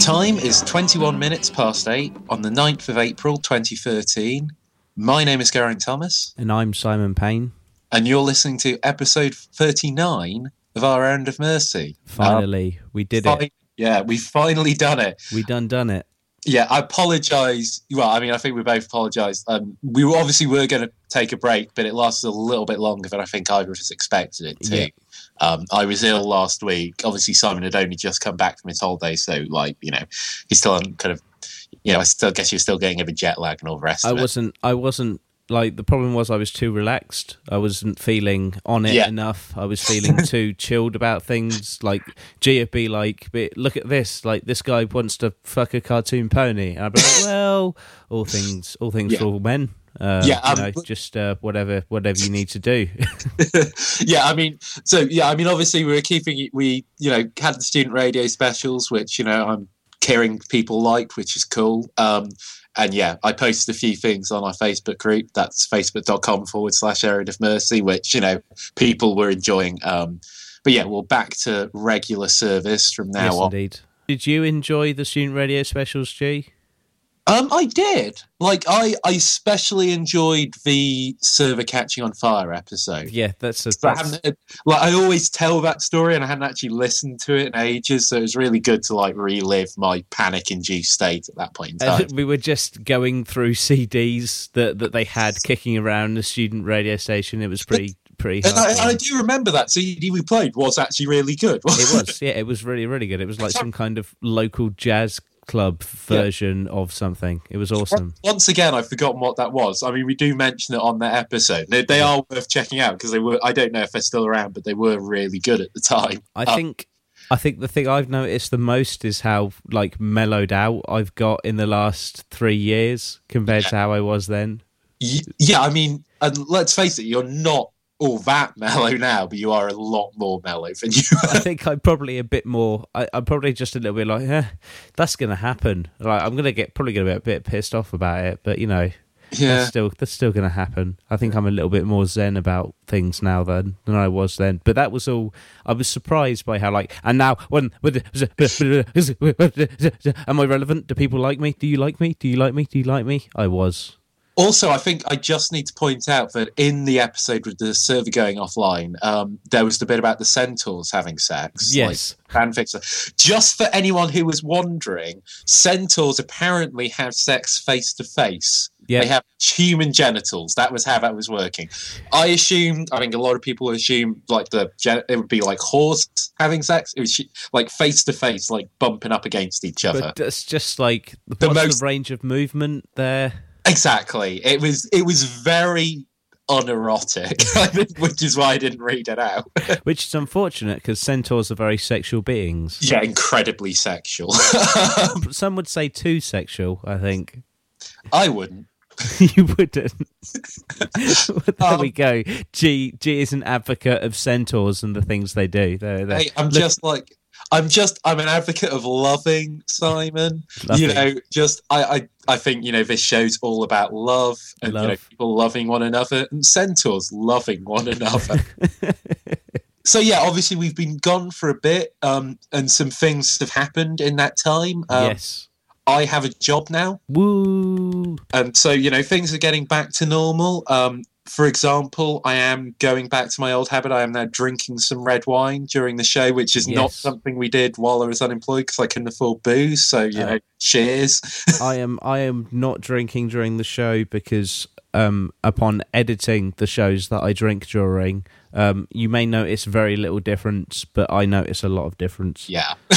is 21 minutes past 8 on the 9th of April 2013. My name is Geraint Thomas, And I'm Simon Payne. and you're listening to episode 39 of Our Errand of Mercy. Finally, we did Um, it. Yeah, we've finally done it. We done done it. Yeah, I apologise. Well, I mean, I think we both apologised. Um, we were obviously were going to take a break, but it lasted a little bit longer than I think either of us expected it to. Yeah. Um, I was ill last week. Obviously, Simon had only just come back from his holiday, so like you know, he's still on kind of. You know, I still guess you're still getting over jet lag and all the rest I wasn't. I wasn't like the problem was I was too relaxed. I wasn't feeling on it Yeah. enough. I was feeling too chilled about things. Like G would be like, "But "Look at this! Like this guy wants to fuck a cartoon pony." And I'd be like, "Well, all things, all things Yeah. for all men." Uh, Yeah, you um, know, just uh, whatever, whatever you need to do. yeah, I mean, so yeah, I mean, obviously we were keeping it. We you know had the student radio specials, which you know I'm hearing people like, which is cool. Um, and yeah, I posted a few things on our Facebook group. That's facebook.com forward slash Errand of Mercy, which you know people were enjoying. Um, but yeah, we're back to regular service from now yes, on. indeed. Did you enjoy the student radio specials, G? Um, I did. Like, I, I especially enjoyed the server catching on fire episode. Yeah, that's a, But I like I always tell that story, and I hadn't actually listened to it in ages, so it was really good to like relive my panic-induced state at that point in time. Uh, we were just going through CDs that, that they had kicking around the student radio station. It was pretty pretty. and I, and I do remember that CD we played was actually really good. It was yeah, it was really really good. It was like some kind of local jazz club version of something. It was awesome. Once again, I've forgotten what that was. I mean, we do mention it on that episode. They, they are worth checking out because they were. I don't know if they're still around, but they were really good at the time. I Uh, think I think the thing I've noticed the most is how like mellowed out I've got in the last three years compared to how I was then. Yeah, I mean, and let's face it, you're not all that mellow now, but you are a lot more mellow than you. I think I'm probably a bit more. I, I'm probably just a little bit like, yeah, that's going to happen. Like I'm going to get probably going to be a bit pissed off about it, but you know, that's still that's still going to happen. I think I'm a little bit more zen about things now than than I was then. But that was all. I was surprised by how like. And now when with am I relevant? Do people like me? Do you like me? Do you like me? Do you like me? I was. Also, I think I just need to point out that in the episode with the server going offline, um, there was the bit about the centaurs having sex. Yes. Like fanfics. Just for anyone who was wondering, centaurs apparently have sex face to face. They have human genitals. That was how that was working. I assumed, I think a lot of people assume like the gen- it would be like horse having sex. It was sh- like face to face, like bumping up against each other. But that's just like The what's most- the range of movement there? Exactly. It was it was very unerotic, which is why I didn't read it out. Which is unfortunate because centaurs are very sexual beings. yeah, incredibly sexual. Some would say too sexual. I think I wouldn't. you wouldn't. there Um, we go. G G is an advocate of centaurs and the things they do. They're, they're- Hey, I'm look- just like I'm just I'm an advocate of loving Simon. You know, just I, I I think you know this show's all about love and you know people loving one another and centaurs loving one another. so yeah, obviously we've been gone for a bit, um, and some things have happened in that time. Um, yes. I have a job now. Woo. and so you know things are getting back to normal um for example i am going back to my old habit i am now drinking some red wine during the show which is not something we did while i was unemployed because i couldn't afford booze so you Uh. know cheers I am I am not drinking during the show because um, upon editing the shows that I drink during, um, you may notice very little difference, but I notice a lot of difference. yeah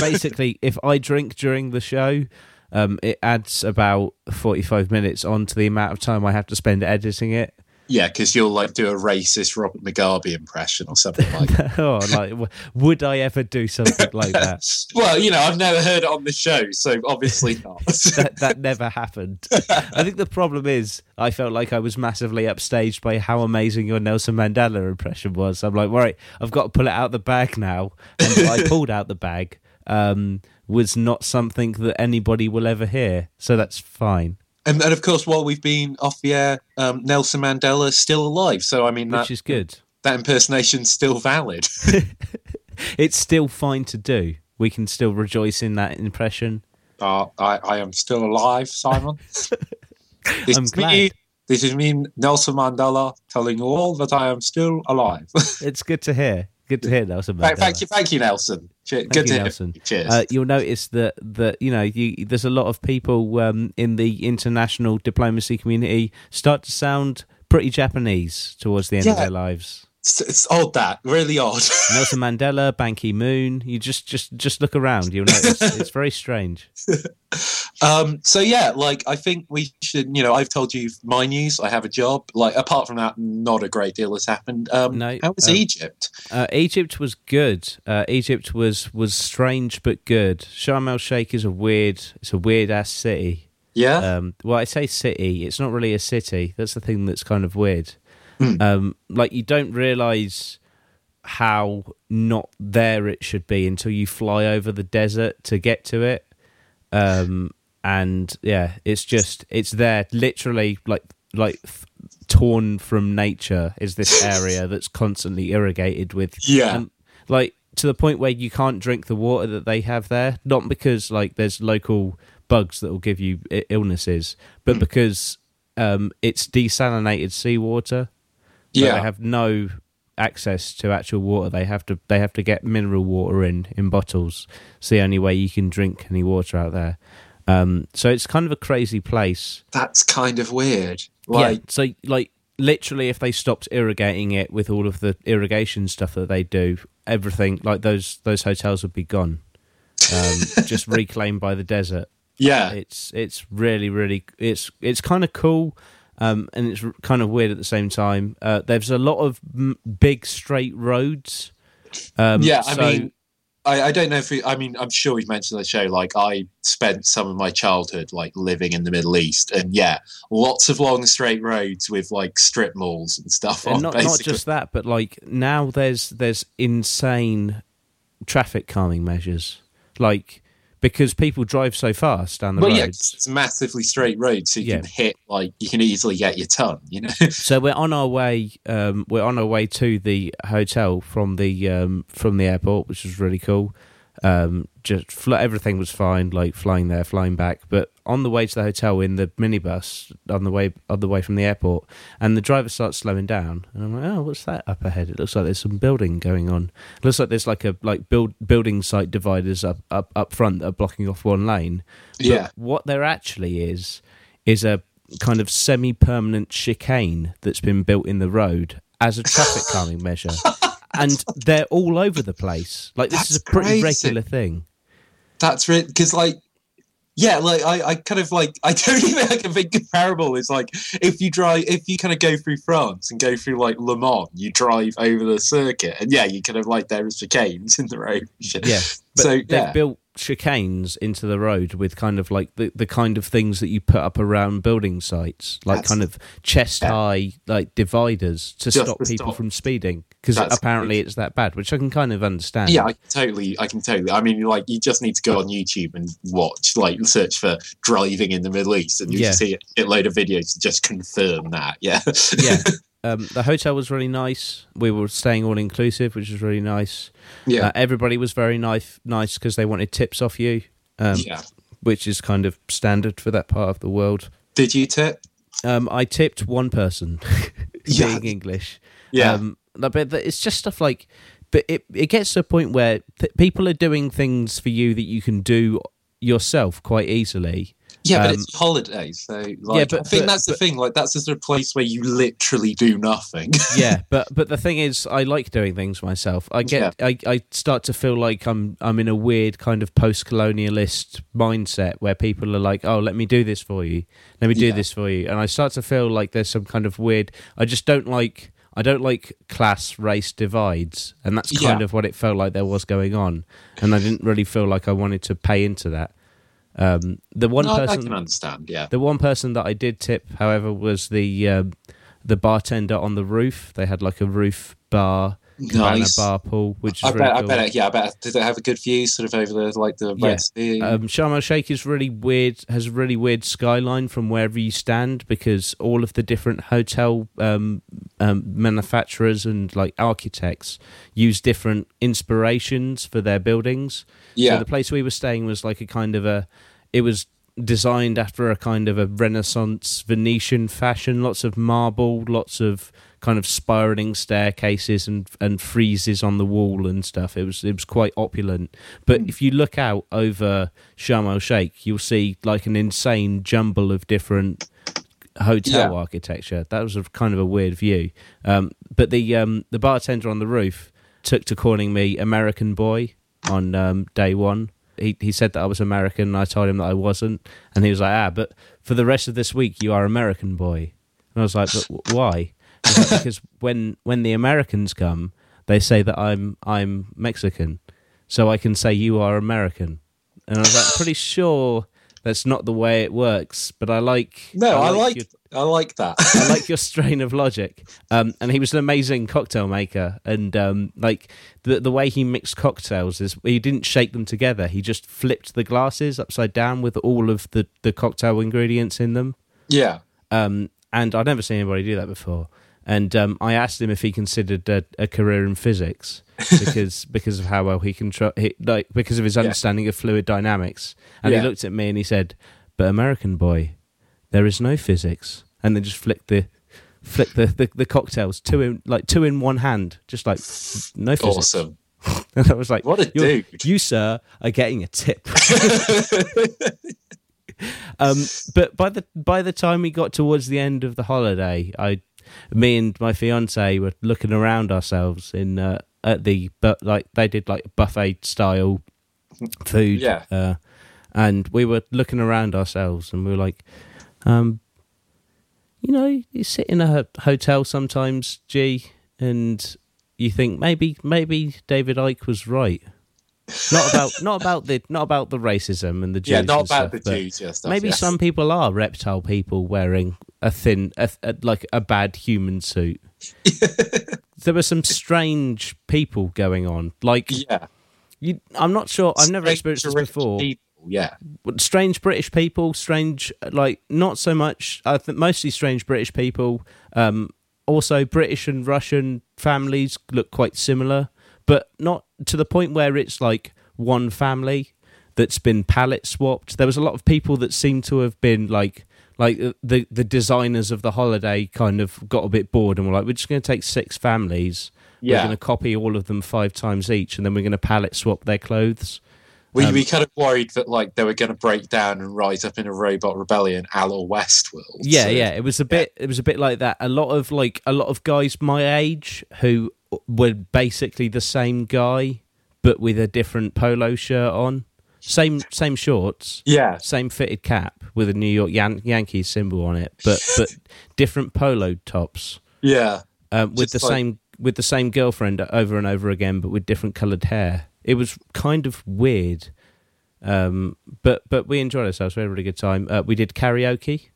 Basically, if I drink during the show, um, it adds about forty-five minutes on to the amount of time I have to spend editing it. Yeah because you'll like do a racist robert mugabe impression or something like that oh, like would I ever do something like that? well you know i've never heard it on the show so obviously not that that never happened. I think the problem is I felt like I was massively upstaged by how amazing your Nelson Mandela impression was. I'm like, right, I've got to pull it out the bag now, and what I pulled out the bag um, was not something that anybody will ever hear, so that's fine. And, and of course while we've been off the air um, nelson mandela is still alive so i mean Which that, is good. that impersonation's still valid It's still fine to do. We can still rejoice in that impression. uh, I, I am still alive, Simon. this I'm is glad. me. This is me, Nelson Mandela, telling you all that I am still alive. It's good to hear. Good to hear, Nelson. Mandela. thank you, thank you, Nelson. Che- Thank Good you, Nelson. Cheers. Uh, you'll notice that that you know you, there's a lot of people um, in the international diplomacy community start to sound pretty Japanese towards the end of their lives. It's, it's odd that really odd. Nelson Mandela, Ban Ki Moon. You just just just look around. You'll notice it's very strange. Um, so yeah, like I think we should. You know, I've told you my news. I have a job. Like apart from that, not a great deal has happened. Um, No, how was um, Egypt? Uh, Egypt was good. Uh, Egypt was was strange but good. Sharm el Sheikh is a weird. It's a weird ass city. Yeah, Um, well, I say city. It's not really a city. That's the thing that's kind of weird. Hmm. Um, like you don't realize how not there it should be until you fly over the desert to get to it. Um, and yeah, it's just it's there, literally like like th- torn from nature. Is this area that's constantly irrigated with yeah, and like to the point where you can't drink the water that they have there not because like there's local bugs that will give you I- illnesses but because um it's desalinated seawater yeah. they have no access to actual water they have to they have to get mineral water in in bottles it's the only way you can drink any water out there um so it's kind of a crazy place That's kind of weird. Like, yeah. So, like, literally, if they stopped irrigating it with all of the irrigation stuff that they do, everything like those those hotels would be gone, um, just reclaimed by the desert. yeah, It's it's really really it's it's kind of cool. Um, and it's kind of weird at the same time. Uh, there's a lot of m- big straight roads. Um, yeah. I so- mean, I, I don't know if we, I mean, I'm sure we've mentioned the show. Like, I spent some of my childhood like living in the Middle East, and yeah, lots of long straight roads with like strip malls and stuff. and on, not not just that, but like now there's there's insane traffic calming measures, like because people drive so fast down the road. Well, roads. yeah, it's a massively straight road, so you Yeah. can hit like you can easily get your ton. You know, So we're on our way. Um, we're on our way to the hotel from the um, from the airport, which was really cool. Um, just fl- everything was fine, like flying there, flying back. But on the way to the hotel in the minibus, on the way on the way from the airport, and the driver starts slowing down, and I'm like, oh, what's that up ahead? It looks like there's some building going on. It looks like there's like a like build building site dividers up up up front that are blocking off one lane. But Yeah. what there actually is is a kind of semi-permanent chicane that's been built in the road as a traffic calming measure, and they're all over the place. Like this is a pretty crazy. regular thing. that's right. Because like, yeah, like I, I kind of like I don't even think a big comparable is like if you drive if you kind of go through France and go through like Le Mans, you drive over the circuit, and yeah, you kind of like there is chicanes in the road. Yeah, but so they've yeah, built chicanes into the road with kind of like the, the kind of things that you put up around building sites, like That's- kind of chest Yeah. high like dividers to Just stop to people stop. from speeding because apparently it's that bad, which I can kind of understand. yeah, I can totally, I can totally. I mean, like you just need to go on YouTube and watch, like, search for driving in the Middle East, and you Yeah. see a load of videos to just confirm that. Yeah, yeah. Um, the hotel was really nice. We were staying all inclusive, which was really nice. yeah, Uh, everybody was very nice, nice because they wanted tips off you, um, yeah. which is kind of standard for that part of the world. Did you tip? Um, I tipped one person, Yeah. English. Yeah, Um, but it's just stuff like, but it it gets to a point where th- people are doing things for you that you can do yourself quite easily. Yeah, but Um, it's holidays, so like, but- I think but- that's the thing. Like, that's just a place where you literally do nothing. yeah, but but the thing is, I like doing things myself. I get, I, I start to feel like I'm I'm in a weird kind of post-colonialist mindset where people are like, oh, let me do this for you, let me do Yeah. this for you, and I start to feel like there's some kind of weird. I just don't like. I don't like class race divides, and that's kind Yeah. of what it felt like there was going on, and I didn't really feel like I wanted to pay into that. Um, the one No, I- I person can understand. Yeah, the one person that I did tip, however, was the um, the bartender on the roof. They had like a roof bar, cabana nice. bar pool, which is I really bet. cool. I bet. It, yeah, I bet. Did it have a good view, sort of over the like the Yeah. Red Sea? Um, Sharm el Sheikh is really weird. Has a really weird skyline from wherever you stand because all of the different hotel um, um, manufacturers and like architects use different inspirations for their buildings. yeah, So the place we were staying was like a kind of a. it was designed after a kind of a Renaissance Venetian fashion. Lots of marble, lots of kind of spiraling staircases and and friezes on the wall and stuff. It was it was quite opulent. But if you look out over Sharm el Sheikh, you'll see like an insane jumble of different hotel Yeah. architecture. That was a kind of a weird view. Um, but the um, the bartender on the roof took to calling me American boy on um, day one. He he said that I was American. and I told him that I wasn't, and he was like, "Ah, but for the rest of this week, you are American boy." And I was like, "But w- why?" Like, because when when the Americans come, they say that I'm I'm Mexican, so I can say you are American. And I was like, pretty sure that's not the way it works. But I like No, I like your- I like that. I like your strain of logic. Um, and he was an amazing cocktail maker. And um, like the the way he mixed cocktails is he didn't shake them together. He just flipped the glasses upside down with all of the, the cocktail ingredients in them. yeah. Um, and I'd never seen anybody do that before. And um, I asked him if he considered a, a career in physics because because of how well he can tr- he, like because of his Yeah. understanding of fluid dynamics. And Yeah. he looked at me and he said, "But American boy, there is no physics." And then just flicked the flicked the, the, the cocktails two in like two in one hand, just like no physics. Awesome. And I was like, What a "You're- dude. You sir are getting a tip." Um, but by the by the time we got towards the end of the holiday, I, me and my fiance were looking around ourselves in uh, at the but like they did like buffet style food, Yeah. uh, and we were looking around ourselves and we were like, um, you know, you sit in a hotel sometimes, G, and you think maybe maybe David Icke was right. Not about not about the not about the racism and the Jews yeah, not about stuff, the Jews. Yeah, stuff, Maybe yeah. some people are reptile people wearing a thin, a, a, like a bad human suit. there were some strange people going on. Like, Yeah. you, I'm not sure. I've never experienced this before. people, Yeah. Strange British people, strange, like not so much. I think mostly strange British people. Um, also, British and Russian families look quite similar, but not to the point where it's like one family that's been palette swapped. There was a lot of people that seemed to have been like like uh, the the designers of the holiday kind of got a bit bored and were like, we're just going to take six families. Yeah. We're going to copy all of them five times each, and then we're going to palette swap their clothes. We, Um, we kind of worried that like they were going to break down and rise up in a robot rebellion, a la Westworld. Yeah, So- yeah. It was a bit. It was a bit like that. A lot of like a lot of guys my age who were basically the same guy, but with a different polo shirt on, same same shorts, Yeah. same fitted cap with a New York Yan- Yankees symbol on it, but but different polo tops Yeah. um, with Just the like- same with the same girlfriend over and over again, but with different coloured hair. It was kind of weird. Um, but but we enjoyed ourselves. We had a really good time. Uh, we did karaoke.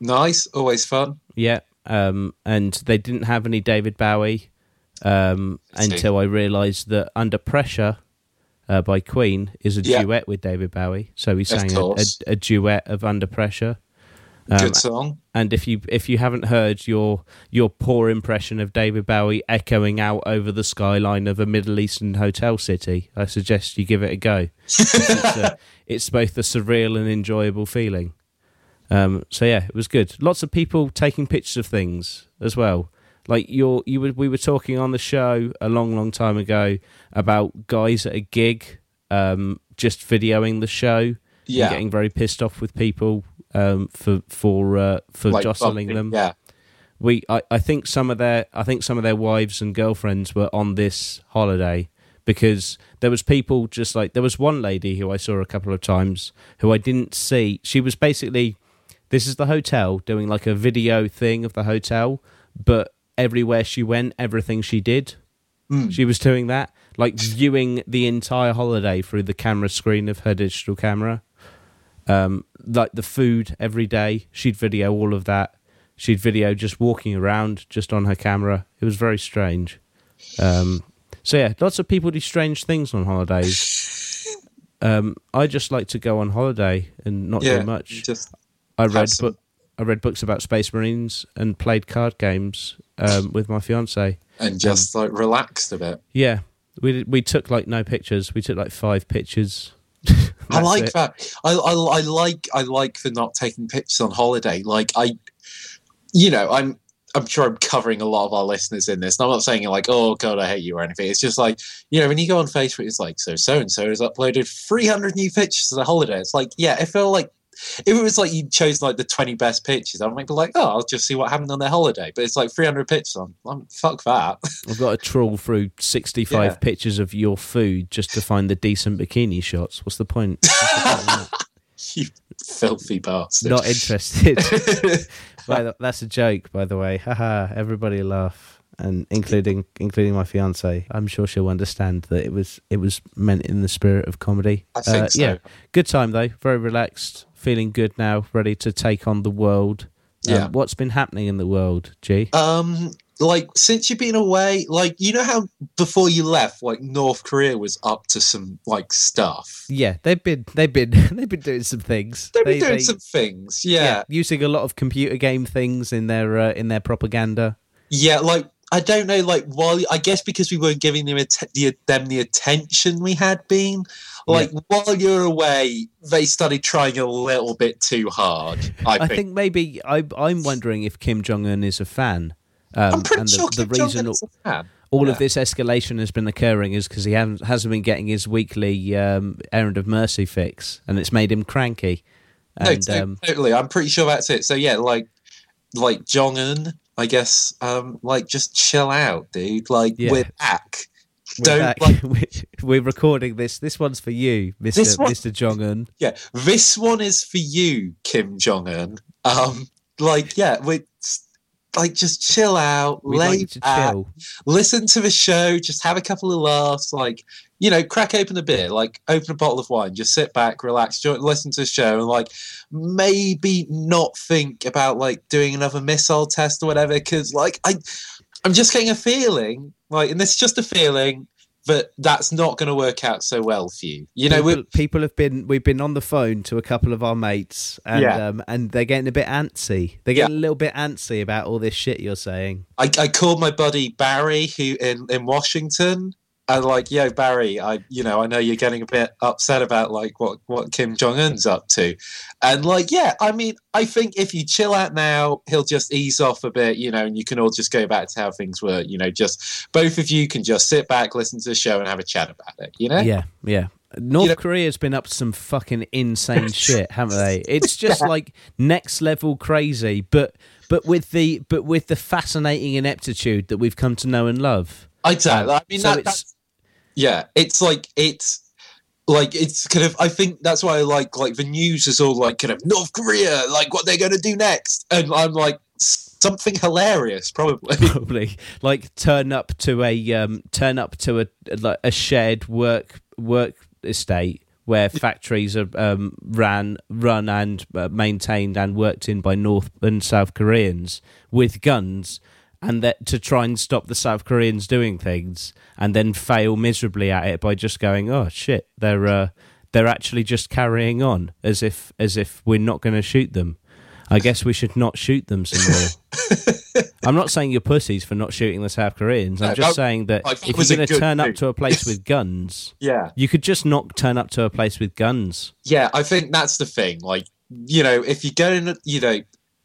Nice. Always fun. Yeah, um, and they didn't have any David Bowie um, until I realised that "Under Pressure" uh, by Queen is a Yeah. duet with David Bowie. So he sang a, a, a duet of "Under Pressure." Um, Good song. and if you if you haven't heard your your poor impression of David Bowie echoing out over the skyline of a Middle Eastern hotel city, I suggest you give it a go. it's, uh, it's both a surreal and enjoyable feeling. Um, so yeah, it was good. Lots of people taking pictures of things as well. Like you're, you were, we were talking on the show a long, long time ago about guys at a gig um, just videoing the show and Yeah. getting very pissed off with people um, for for uh, for Like jostling bumping- them. Yeah. We, I, I think some of their, I think some of their wives and girlfriends were on this holiday because there was people just like there was one lady who I saw a couple of times who I didn't see. She was basically this is the hotel doing like a video thing of the hotel, but everywhere she went, everything she did, Mm. she was doing that, like viewing the entire holiday through the camera screen of her digital camera. Um, like the food every day, she'd video all of that. She'd video just walking around just on her camera. It was very strange. Um, so yeah, lots of people do strange things on holidays. Um, I just like to go on holiday and not Yeah. do much. Just I read book, I read books about space marines and played card games um, with my fiance. and just like relaxed a bit. Yeah, we we took like no pictures. We took like five pictures. I like it. that. I, I I like I like the not taking pictures on holiday. Like I, you know, I'm I'm sure I'm covering a lot of our listeners in this. And I'm not saying like, oh god, I hate you or anything. It's just like, you know, when you go on Facebook, it's like, so so and so has uploaded 300 new pictures of the holiday. It's like, yeah, I feel like if it was like you chose like the 20 best pictures, I might be like, oh, I'll just see what happened on their holiday. But it's like 300 pictures. I'm, I'm fuck that. I've got to trawl through 65 Yeah. pictures of your food just to find the decent bikini shots. What's the point? What's the point in that? you filthy bastard. Not interested. The- that's a joke, by the way. Haha, everybody laugh. And including including my fiance, I'm sure she'll understand that it was it was meant in the spirit of comedy. I think Uh, so. Yeah, good time though. Very relaxed, feeling good now, ready to take on the world. Um, Yeah. what's been happening in the world, G? Um, like since you've been away, like you know how before you left, like North Korea was up to some like stuff. Yeah, they've been they've been they've been doing some things. They've been They- doing they- some things, yeah. yeah, using a lot of computer game things in their uh, in their propaganda. Yeah, like I don't know, like while I guess because we weren't giving them att- the, them the attention we had been. Like while you're away, they started trying a little bit too hard. I, I think. think maybe I, I'm wondering if Kim Jong Un is a fan. Um, I'm pretty and the, sure the Kim reason Un's a fan. all yeah. of this escalation has been occurring is because he hasn't, hasn't been getting his weekly um, errand of mercy fix, and it's made him cranky. No, And um, totally. I'm pretty sure that's it. So yeah, like like Jong Un, I guess. Um, like just chill out, dude. Like Yeah. we're back. we're, don't, back. like- We- we're recording this. This one's for you, Mister Mister Jong Un. Yeah, this one is for you, Kim Jong Un. Um, like yeah, we like just chill out, We'd lay like to back, chill. listen to the show, just have a couple of laughs, like you know, crack open a beer, like open a bottle of wine, just sit back, relax, listen to the show, and like maybe not think about like doing another missile test or whatever, because like I, I'm just getting a feeling, like, and this is just a feeling that that's not going to work out so well for you. You know, people, people have been we've been on the phone to a couple of our mates and Yeah. um, and they're getting a bit antsy. They're getting a little bit antsy about all this shit you're saying. I, I called my buddy Barry who in, in Washington and like, yo, Barry, I you know, I know you're getting a bit upset about like what, what Kim Jong Un's up to. And like, yeah, I mean, I think if you chill out now, he'll just ease off a bit, you know, and you can all just go back to how things were, you know, just both of you can just sit back, listen to the show and have a chat about it, you know? Yeah, yeah. North know- Korea's been up to some fucking insane shit, haven't they? It's just like next level crazy, but but with the but with the fascinating ineptitude that we've come to know and love. I don't. Um, I mean, so that, that's yeah. It's like it's like it's kind of. I think that's why I like like the news is all like kind of North Korea, like what they're going to do next, and I'm like something hilarious, probably. Probably like turn up to a um, turn up to a like a shared work work estate where factories are um, ran run and uh, maintained and worked in by North and South Koreans with guns and that to try and stop the South Koreans doing things and then fail miserably at it by just going oh shit they're uh, they're actually just carrying on as if as if we're not going to shoot them I guess we should not shoot them some more. I'm not saying you're pussies for not shooting the South Koreans. I'm No, just that- saying that if you're going to turn up to a place with guns, yeah, you could just not turn up to a place with guns. yeah. I think that's the thing. Like, you know, if you go in, you know.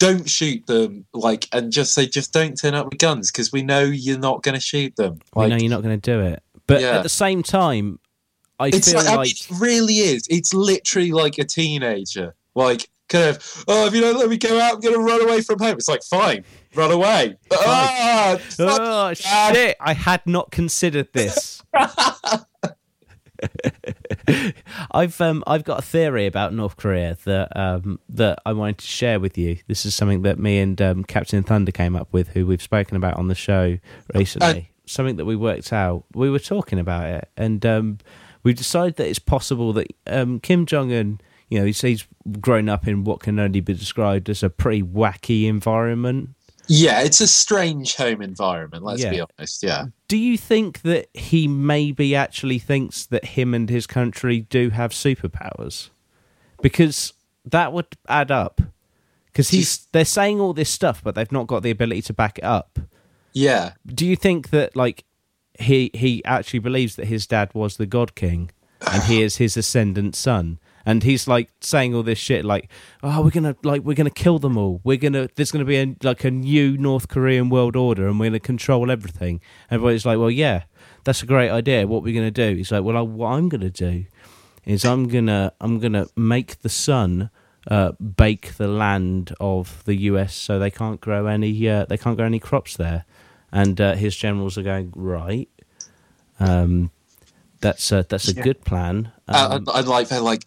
Don't shoot them, like, and just say, just don't turn up with guns because we know you're not going to shoot them. We know you're not going to do it, but Yeah. at the same time, I It's feel like, like, I mean, it really is. It's literally like a teenager. Like, kind of, oh, if you don't let me go out, I'm going to run away from home. It's like, fine, run away. Ah, ah, fuck oh shit! I had not considered this. I've um I've got a theory about North Korea that um that I wanted to share with you. This is something that me and um, Captain Thunder came up with, who we've spoken about on the show recently. something that we worked out. We were talking about it, and um, we decided that it's possible that um, Kim Jong Un, you know, he's, he's grown up in what can only be described as a pretty wacky environment. Yeah, it's a strange home environment, let's Yeah. be honest. Yeah. Do you think that he maybe actually thinks that him and his country do have superpowers? Because that would add up. Because he's they're saying all this stuff, but they've not got the ability to back it up. Yeah. Do you think that like he he actually believes that his dad was the God King and he is his ascendant son, and he's like saying all this shit like oh we're gonna like we're gonna kill them all. We're gonna there's gonna be a, like a new north korean world order and we're gonna control everything. Everybody's like well yeah that's a great idea. What we're gonna do? He's like well I, what i'm gonna do is i'm gonna i'm gonna make the sun uh, bake the land of the us so they can't grow any uh, they can't grow any crops there. And uh, his generals are going right um, that's a, that's a Yeah. good plan. Uh, um, and, and like they're like,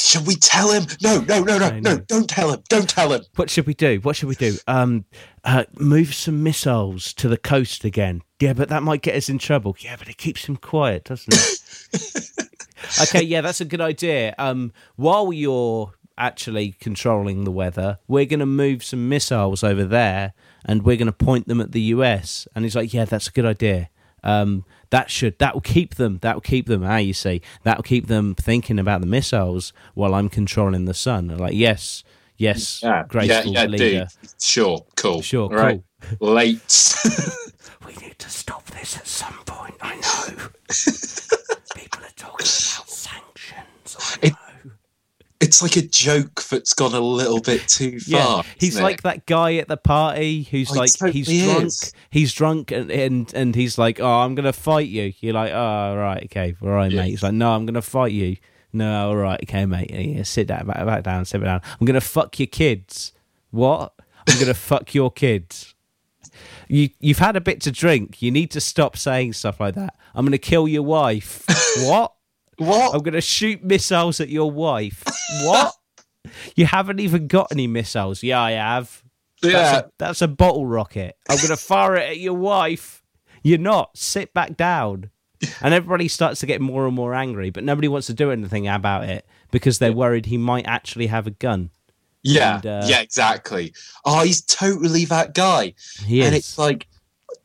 should we tell him? No, no, no, no, No, don't tell him. Don't tell him. What should we do? What should we do? Um, uh, move some missiles to the coast again. Yeah, but that might get us in trouble. Yeah, but it keeps him quiet, doesn't it? okay, yeah, that's a good idea. Um, while you're actually controlling the weather, we're going to move some missiles over there, and we're going to point them at the US. And he's like, "Yeah, that's a good idea." Um, that should that will keep them. That will keep them. Ah, you see, that will keep them thinking about the missiles while I'm controlling the sun. They're like, yes, yes, yeah, graceful yeah, leader. dude. Sure, cool. Sure, All cool. right. Late. We need to stop this at some point. I know. People are talking about sanctions. I It-. It's like a joke that's gone a little bit too far. Yeah, he's it? like that guy at the party who's Oh, like totally he's drunk, is. he's drunk, and, and and he's like, "Oh, I'm gonna fight you." You're like, "Oh, right, okay, all right, Yeah. mate." He's like, "No, I'm gonna fight you." No, all right, okay, mate. Yeah, sit down, back, back down, sit down. I'm gonna fuck your kids. What? I'm gonna fuck your kids. You you've had a bit to drink. You need to stop saying stuff like that. I'm gonna kill your wife. what? What? I'm going to shoot missiles at your wife. What? you haven't even got any missiles. Yeah, I have. That's, yeah, a, that's a bottle rocket. I'm going to fire it at your wife. You're not. Sit back down. And everybody starts to get more and more angry, but nobody wants to do anything about it because they're worried he might actually have a gun. yeah, and, uh, yeah, exactly. Oh, he's totally that guy. He and is. it's like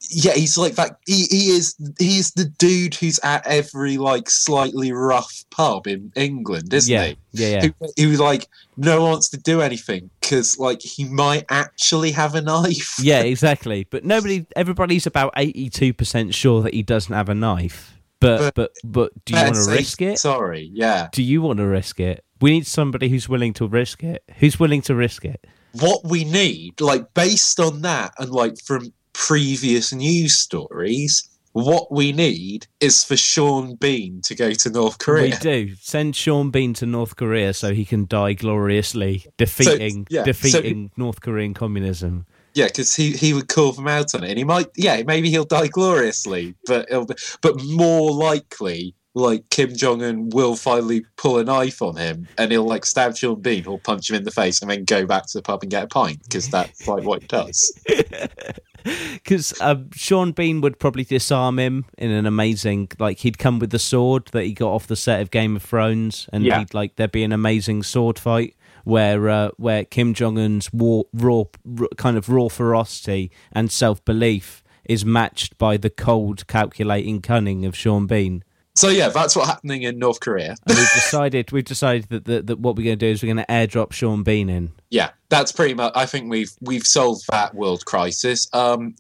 yeah he's like that he, he is he is the dude who's at every like slightly rough pub in england isn't yeah, he yeah, yeah. who, who like no one wants to do anything because like he might actually have a knife yeah, exactly. But nobody, everybody's about eighty-two percent sure that he doesn't have a knife. But but but, do you want to risk it? sorry yeah Do you want to risk it? We need somebody who's willing to risk it. Who's willing to risk it? what we need like based on that and like from previous news stories what we need is for Sean Bean to go to North Korea. We do send Sean Bean to North Korea so he can die gloriously, defeating yeah, so- defeating North Korean communism. Yeah, because he, he would call them out on it, and he might yeah maybe he'll die gloriously, but it'll be, but more likely like Kim Jong Un will finally pull a knife on him, and he'll like stab Sean Bean, he'll punch him in the face, and then go back to the pub and get a pint because that's like what he does. Because um, Sean Bean would probably disarm him in an amazing, like he'd come with the sword that he got off the set of Game of Thrones, and Yeah. he'd like there'd be an amazing sword fight where uh, where Kim Jong Un's war, raw, r- kind of raw ferocity and self belief is matched by the cold, calculating cunning of Sean Bean. So yeah, that's what's happening in North Korea. And we've decided we've decided that, that, that what we're going to do is we're going to airdrop Sean Bean in. Yeah, that's pretty much. I think we've we've solved that world crisis. Um,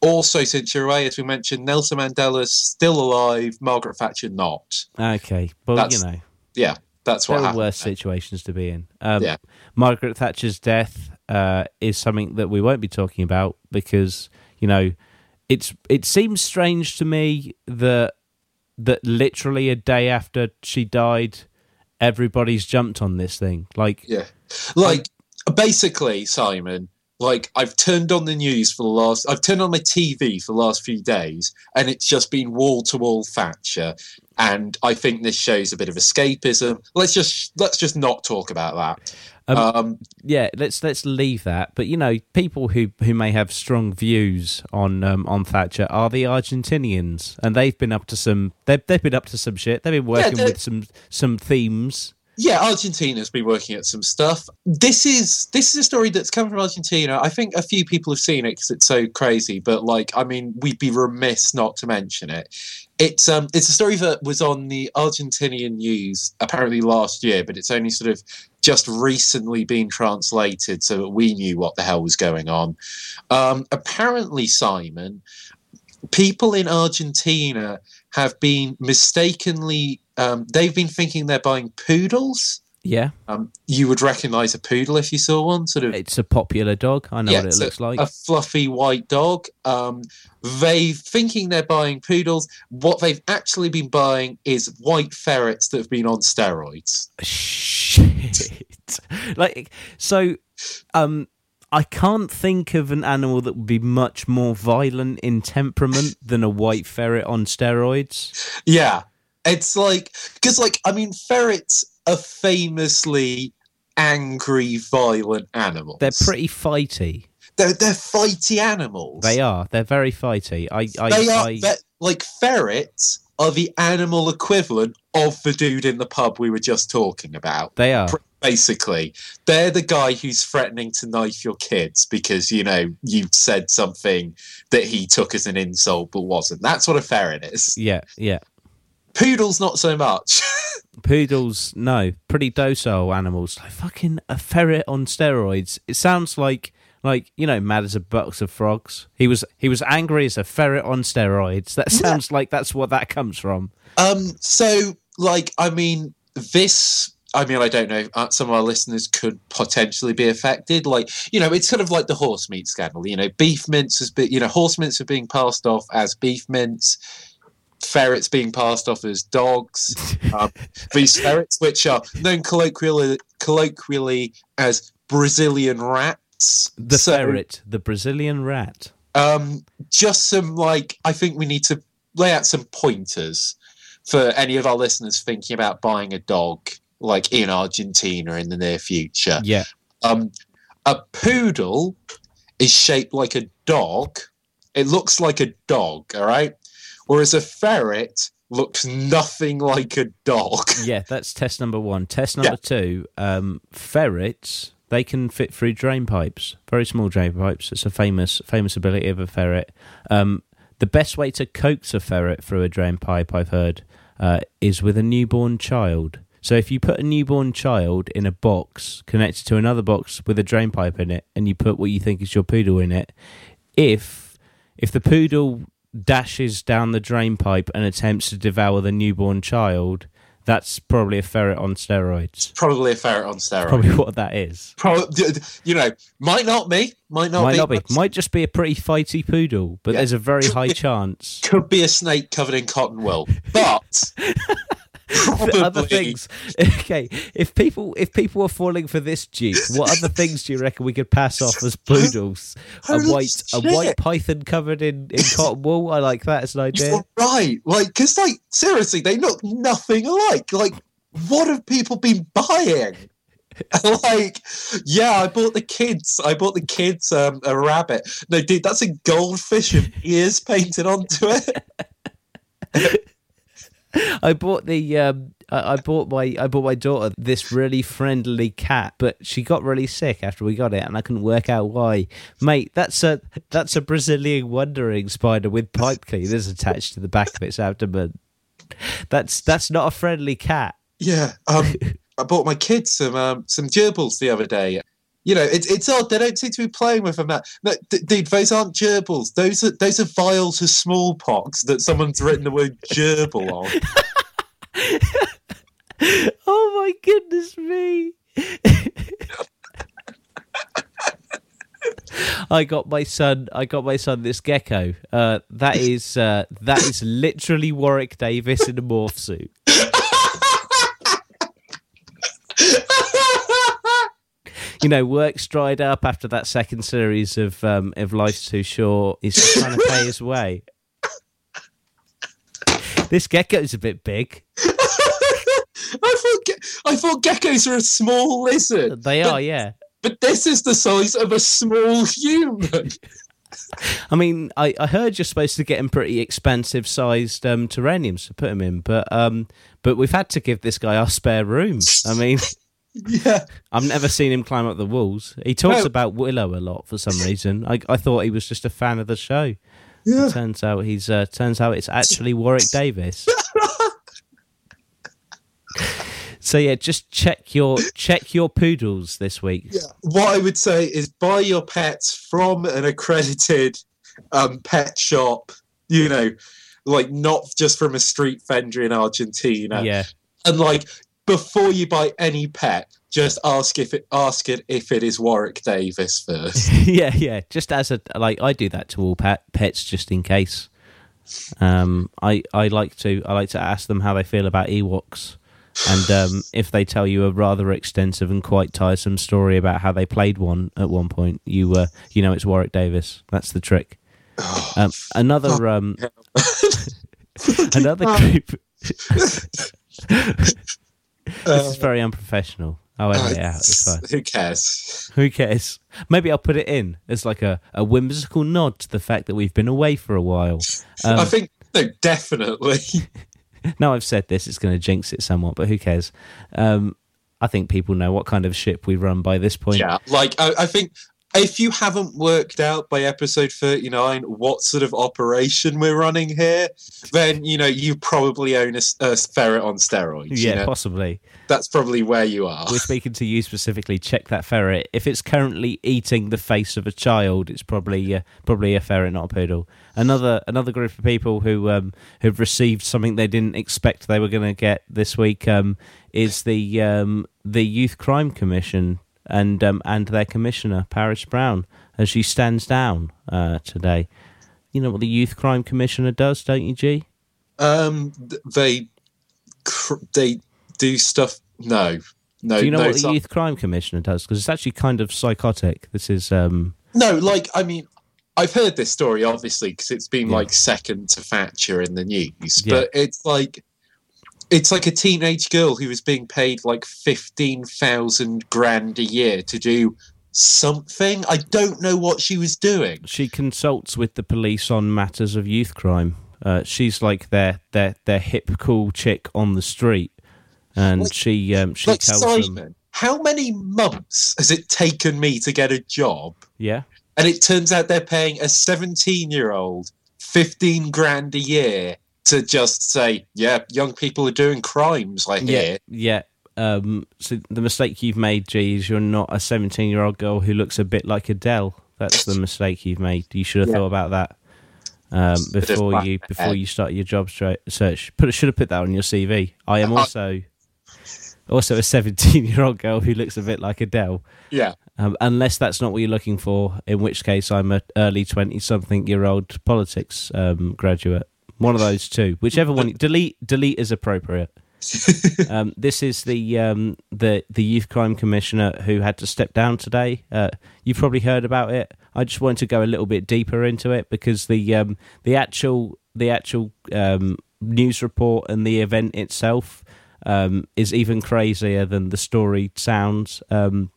also, since you're away, as we mentioned, Nelson Mandela's still alive, Margaret Thatcher not. Okay, but That's you know Yeah, that's what there are situations to be in. Um, Yeah. Margaret Thatcher's death uh, is something that we won't be talking about because you know it's it seems strange to me that that literally a day after she died, everybody's jumped on this thing. Like, Yeah. Like basically, Simon, like I've turned on the news for the last I've turned on my TV for the last few days and it's just been wall to wall Thatcher. And I think this shows a bit of escapism. Let's just let's just not talk about that. Um, Um, yeah, let's let's leave that. But you know, people who who may have strong views on um, on Thatcher are the Argentinians, and they've been up to some they've they've been up to some shit. They've been working they- with some some themes. yeah, Argentina's been working at some stuff. This is this is a story that's come from Argentina. I think a few people have seen it because it's so crazy. But like, I mean, we'd be remiss not to mention it. It's um, it's a story that was on the Argentinian news apparently last year, but it's only sort of just recently been translated so that we knew what the hell was going on. Um, apparently, Simon, people in Argentina have been mistakenly. Um, they've been thinking they're buying poodles. Yeah, Um, you would recognise a poodle if you saw one. Sort of it's a popular dog. I know Yeah, what it looks like. a fluffy white dog. Um, they thinking they're buying poodles. What they've actually been buying is white ferrets that have been on steroids. Like so um I can't think of an animal that would be much more violent in temperament than a white ferret on steroids. Yeah, it's like because, like, I mean, ferrets are famously angry, violent animals. They're pretty fighty. They're, they're fighty animals. They are. They're very fighty. I I, They are. I like ferrets are the animal equivalent of the dude in the pub we were just talking about. they are. basically they're the guy who's threatening to knife your kids because you know you said something that he took as an insult but wasn't that's what a ferret is Yeah, yeah. poodles not so much Poodles, no, pretty docile animals. Like fucking a ferret on steroids. It sounds like like you know, mad as a box of frogs. He was he was angry as a ferret on steroids. That sounds like that's what that comes from. um so like i mean this I mean, I don't know. Uh, some of our listeners could potentially be affected. Like, you know, it's kind of like the horse meat scandal. You know, beef mince has been, you know, horse mints are being passed off as beef mince. Ferrets being passed off as dogs. Um, these ferrets, which are known colloquially, colloquially as Brazilian rats. The So, ferret, the Brazilian rat. Um, just some like, I think we need to lay out some pointers for any of our listeners thinking about buying a dog, like in Argentina in the near future. Yeah, Um, a poodle is shaped like a dog. It looks like a dog, all right? Whereas a ferret looks nothing like a dog. yeah. That's test number one. Test number Yeah. two. Um, ferrets. They can fit through drain pipes, very small drain pipes. It's a famous famous ability of a ferret. Um, the best way to coax a ferret through a drain pipe, I've heard, uh, is with a newborn child. So if you put a newborn child in a box connected to another box with a drain pipe in it, and you put what you think is your poodle in it, if if the poodle dashes down the drain pipe and attempts to devour the newborn child, that's probably a ferret on steroids. Probably a ferret on steroids. Probably what that is. Pro- you know, might not be, might not Might be, not be. Might just be a pretty fighty poodle, but Yeah. there's a very high chance. could be a snake covered in cotton wool. But probably other things. Okay, if people if people are falling for this dupe, what other things do you reckon we could pass off as poodles? A white a white python covered in, in cotton wool. I like that as an idea. You're right. Like, because, like, seriously, they look nothing alike. Like, what have people been buying? like, yeah, I bought the kids. I bought the kids um, a rabbit. No, dude, that's a goldfish with ears painted onto it. I bought the um, I, I bought my I bought my daughter this really friendly cat, but she got really sick after we got it, and I couldn't work out why. Mate, that's a that's a Brazilian wandering spider with pipe cleaners attached to the back of its abdomen. That's that's not a friendly cat. Yeah. Um, I bought my kids some um, some gerbils the other day. You know, it's it's odd. They don't seem to be playing with them. Now. No, d- dude, those aren't gerbils. Those are those are vials of smallpox that someone's written the word gerbil on. Oh my goodness me. I got my son. I got my son this gecko. Uh, that is uh, that is literally Warwick Davis in a morph suit. You know, work's dried up after that second series of um, of Life's Too Short. He's just trying to pay his way. This gecko's a bit big. I thought ge- I thought geckos are a small lizard, They But- are, yeah. but this is the size of a small human. I mean, I, I heard you're supposed to get him pretty expensive sized um, terrariums to put him in, but um, but we've had to give this guy our spare room. I mean, yeah, I've never seen him climb up the walls. He talks No. about Willow a lot for some reason. I, I thought he was just a fan of the show. yeah. Turns out he's uh, turns out it's actually Warwick Davis. so yeah, just check your check your poodles this week. Yeah. What I would say is buy your pets from an accredited um, pet shop. You know, like not just from a street vendor in Argentina. Yeah. And like before you buy any pet, just ask if it ask it if it is Warwick Davis first. yeah, yeah. Just as a like, I do that to all pet, pets just in case. Um, I I like to I like to ask them how they feel about Ewoks, and um, if they tell you a rather extensive and quite tiresome story about how they played one at one point, you uh, you know it's Warwick Davis. That's the trick. Um, another um, another group. This is very unprofessional. I'll edit it out. It's fine. Who cares? Who cares? Maybe I'll put it in as like a, a whimsical nod to the fact that we've been away for a while. Um, I think no, definitely. now I've said this, it's going to jinx it somewhat, but who cares? Um, I think people know what kind of ship we run by this point. Yeah, like I, I think if you haven't worked out by episode 39 what sort of operation we're running here, then you know you probably own a, a ferret on steroids. you Yeah, know? possibly. that's probably where you are. We're speaking to you specifically. Check that ferret. If it's currently eating the face of a child, it's probably uh, probably a ferret, not a poodle. Another another group of people who um, who've received something they didn't expect they were going to get this week um, is the um, the Youth Crime Commission and um, and their commissioner Paris Brown as she stands down uh, today. You know what the Youth Crime Commissioner does, don't you, G? Um, they they do stuff. No, no, Do you know no, what the not- Youth Crime Commissioner does? Because it's actually kind of psychotic. This is um, no. Like I mean, I've heard this story obviously because it's been Yeah. like second to Thatcher in the news, Yeah. but it's like. It's like a teenage girl who was being paid like fifteen thousand grand a year to do something. I don't know what she was doing. she consults with the police on matters of youth crime. Uh, she's like their their their hip cool chick on the street, and Like- she um, she like tells Simon, them, how many months has it taken me to get a job? yeah, And it turns out they're paying a 17 year old 15 grand a year to just say, yeah, young people are doing crimes, I yeah, hear. yeah. Um, so the mistake you've made, G, is you're not a 17 year old girl who looks a bit like Adele. That's the mistake you've made. You should have Yeah. thought about that um, before you before you start your job search. Put should have put that on your CV. I am Uh, also also a 17 year old girl who looks a bit like Adele. Yeah. Um, unless that's not what you're looking for, in which case I'm a early twenty-something year old politics um, graduate. One of those two, whichever one. Delete, delete is appropriate. um, this is the um, the the youth crime commissioner who had to step down today. Uh, you've probably heard about it. I just wanted to go a little bit deeper into it because the um, the actual the actual um, news report and the event itself um, is even crazier than the story sounds. Um,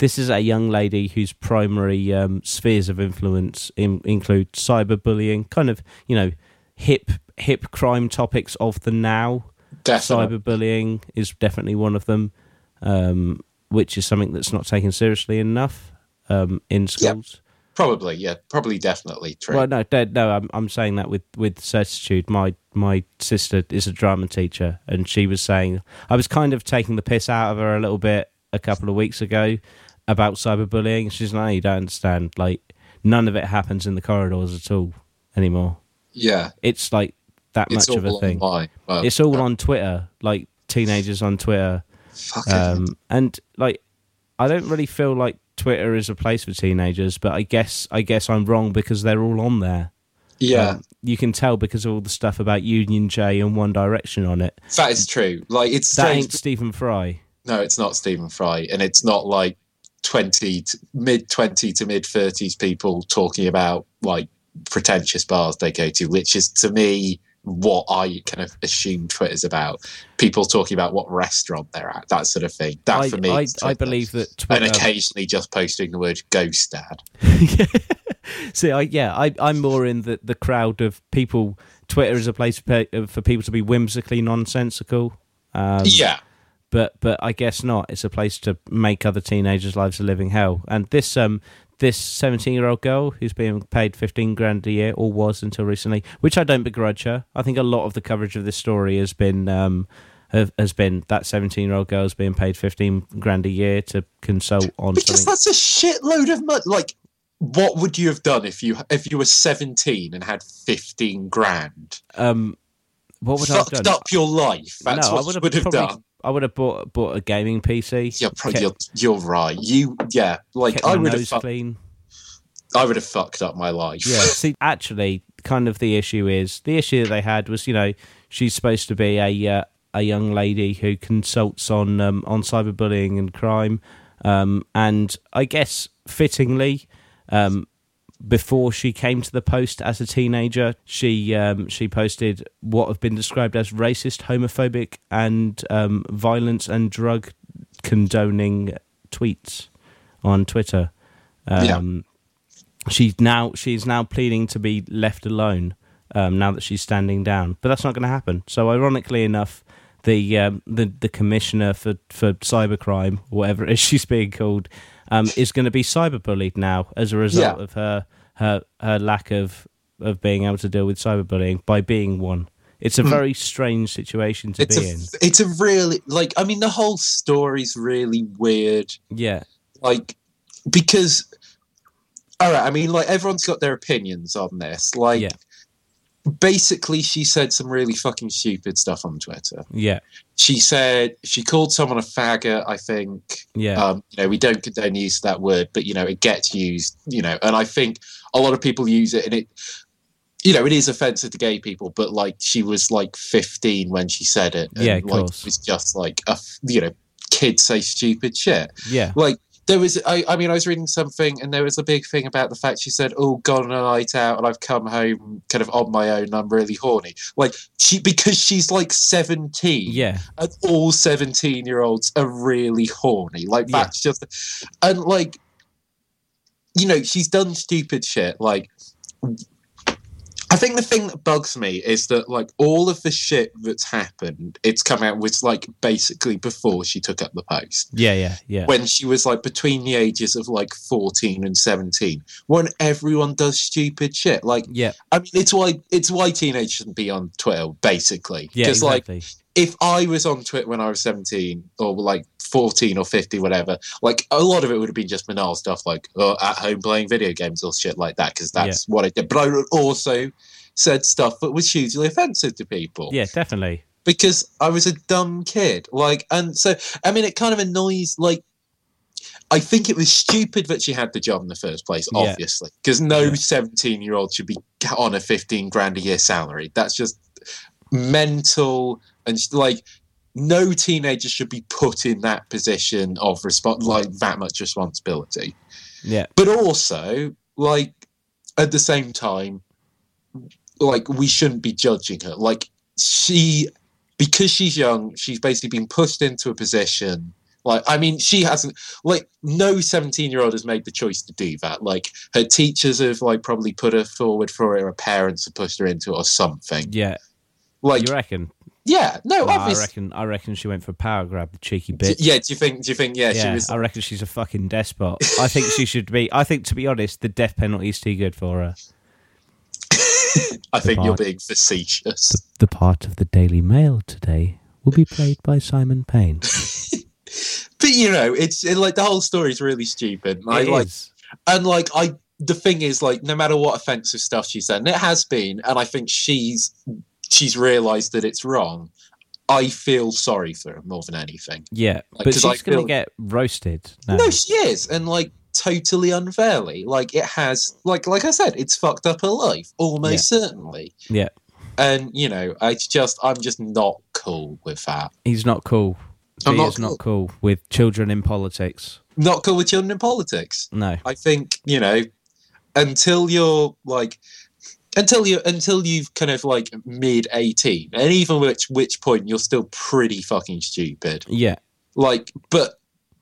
this is a young lady whose primary um, spheres of influence in, include cyberbullying, kind of you know hip hip crime topics of the now. Definitely. Cyberbullying is definitely one of them, um, which is something that's not taken seriously enough um, in Yep. schools. Probably, yeah. Probably, definitely true. Well, no, no, no. I'm I'm saying that with with certitude. My my sister is a drama teacher, and she was saying I was kind of taking the piss out of her a little bit a couple of weeks ago about cyberbullying. She's like, no, you don't understand. Like none of it happens in the corridors at all anymore. Yeah. It's like that It's much of a thing. Well, It's all on Twitter, like teenagers on Twitter. Um, and like, I don't really feel like Twitter is a place for teenagers, but I guess I guess I'm wrong because they're all on there. yeah. Um, you can tell because of all the stuff about Union J and One Direction on it. that is true. Like, it's That strange. ain't Stephen Fry. No, it's not Stephen Fry, and it's not like twenty to, mid twenty to mid thirties people talking about like pretentious bars they go to, which is to me what I kind of assume Twitter's about. People talking about what restaurant they're at, that sort of thing. That I, for me, I, I believe that and occasionally just posting the word "ghost dad." See, I, yeah, I, I'm more in the, the crowd of people. Twitter is a place for, for people to be whimsically nonsensical. Um, yeah, but but I guess not. It's a place to make other teenagers' lives a living hell. And this um this seventeen year old girl who's being paid fifteen grand a year, or was until recently, which I don't begrudge her. I think a lot of the coverage of this story has been um have, has been that seventeen year old girl's being paid fifteen grand a year to consult on because something. that's a shitload of money. Like, what would you have done if you if you were 17 and had 15 grand? Um, what would I have Fucked done? up your life. That's no, I would have, would have probably, done. I would have bought bought a gaming PC. Yeah, pro- kept- you're, you're right. You, yeah, like I would have, fu- clean. I would have fucked up my life. Yeah. See, actually, kind of the issue is the issue that they had was, you know, she's supposed to be a uh, a young lady who consults on um, on cyberbullying and crime, um, and I guess fittingly. Um, before she came to the post as a teenager, she um, she posted what have been described as racist, homophobic, and um, violence and drug condoning tweets on Twitter. Um, she's now she's now pleading to be left alone um, now that she's standing down. But that's not going to happen. So ironically enough, the um, the the commissioner for for cybercrime, whatever it is she's being called, um, is going to be cyberbullied now as a result Yeah. of her her her lack of of being able to deal with cyberbullying by being one. It's a very strange situation to It's be a, in. it's a really like. I mean, the whole story's really weird. Yeah, Like because, all right. I mean, like everyone's got their opinions on this. Like, Yeah. basically, she said some really fucking stupid stuff on Twitter. yeah, She said she called someone a faggot. I think. yeah, Um, you know, we don't condone use of that word, but you know, it gets used. You know, and I think a lot of people use it, and it, you know, it is offensive to gay people. But like, she was like 15 when she said it. And, Yeah, of like, course. It was just like a, you know, kids say stupid shit. yeah, Like there was, I, I mean, I was reading something, and there was a big thing about the fact she said, "Oh, gone on a night out, and I've come home kind of on my own. and I'm really horny." Like she, because she's like 17 yeah, and all 17 year olds are really horny like Yeah. that's just and like you know she's done stupid shit like I think the thing that bugs me is that like all of the shit that's happened, it's come out was like basically before she took up the post. yeah, yeah, yeah, When she was like between the ages of like 14 and 17, when everyone does stupid shit. Like, yeah, I mean, it's why it's why teenagers shouldn't be on Twitter, basically. yeah, Because like exactly. If I was on Twitter when I was 17 or like 14 or 50, whatever, like a lot of it would have been just banal stuff like oh, at home playing video games or shit like that, because that's what I did. But I also said stuff that was hugely offensive to people yeah, definitely. because I was a dumb kid. Like, and so, I mean, it kind of annoys, like, I think it was stupid that she had the job in the first place, obviously, because no Yeah. 17 year old should be on a 15 grand a year salary. That's just mental and like, no teenager should be put in that position of respon like that much responsibility. Yeah, But also, like, at the same time, like, we shouldn't be judging her. Like, she, because she's young, she's basically been pushed into a position. Like, I mean, she hasn't, like, no 17 year old has made the choice to do that. Like, her teachers have, like, probably put her forward for it, or her parents have pushed her into it, or something. yeah. Like, you reckon? yeah, no, I obviously. reckon. I reckon she went for a power grab, the cheeky bitch. Yeah, do you think, do you think, yeah, she Yeah, was, I reckon she's a fucking despot. I think she should be. I think, to be honest, the death penalty is too good for her. I think you're being facetious. The part of the Daily Mail today will be played by Simon Payne. But, you know, it's it, like the whole story is really stupid. And I It like, is. and like I the thing is like no matter what offensive stuff she's done, and it has been, and I think she's she's realised that it's wrong. I feel sorry for her more than anything. Yeah, Like, but she's I going to feel- get roasted. now. No, she is, and like totally unfairly. Like it has, like like I said, it's fucked up her life almost certainly. Yeah. And you know, I just I'm just not cool with that. He's not cool. I'm he not is not cool with children in politics. Not cool with children in politics. No. I think you know until you're like until you until you've kind of like mid eighteen, and even which which point you're still pretty fucking stupid. Yeah. Like, but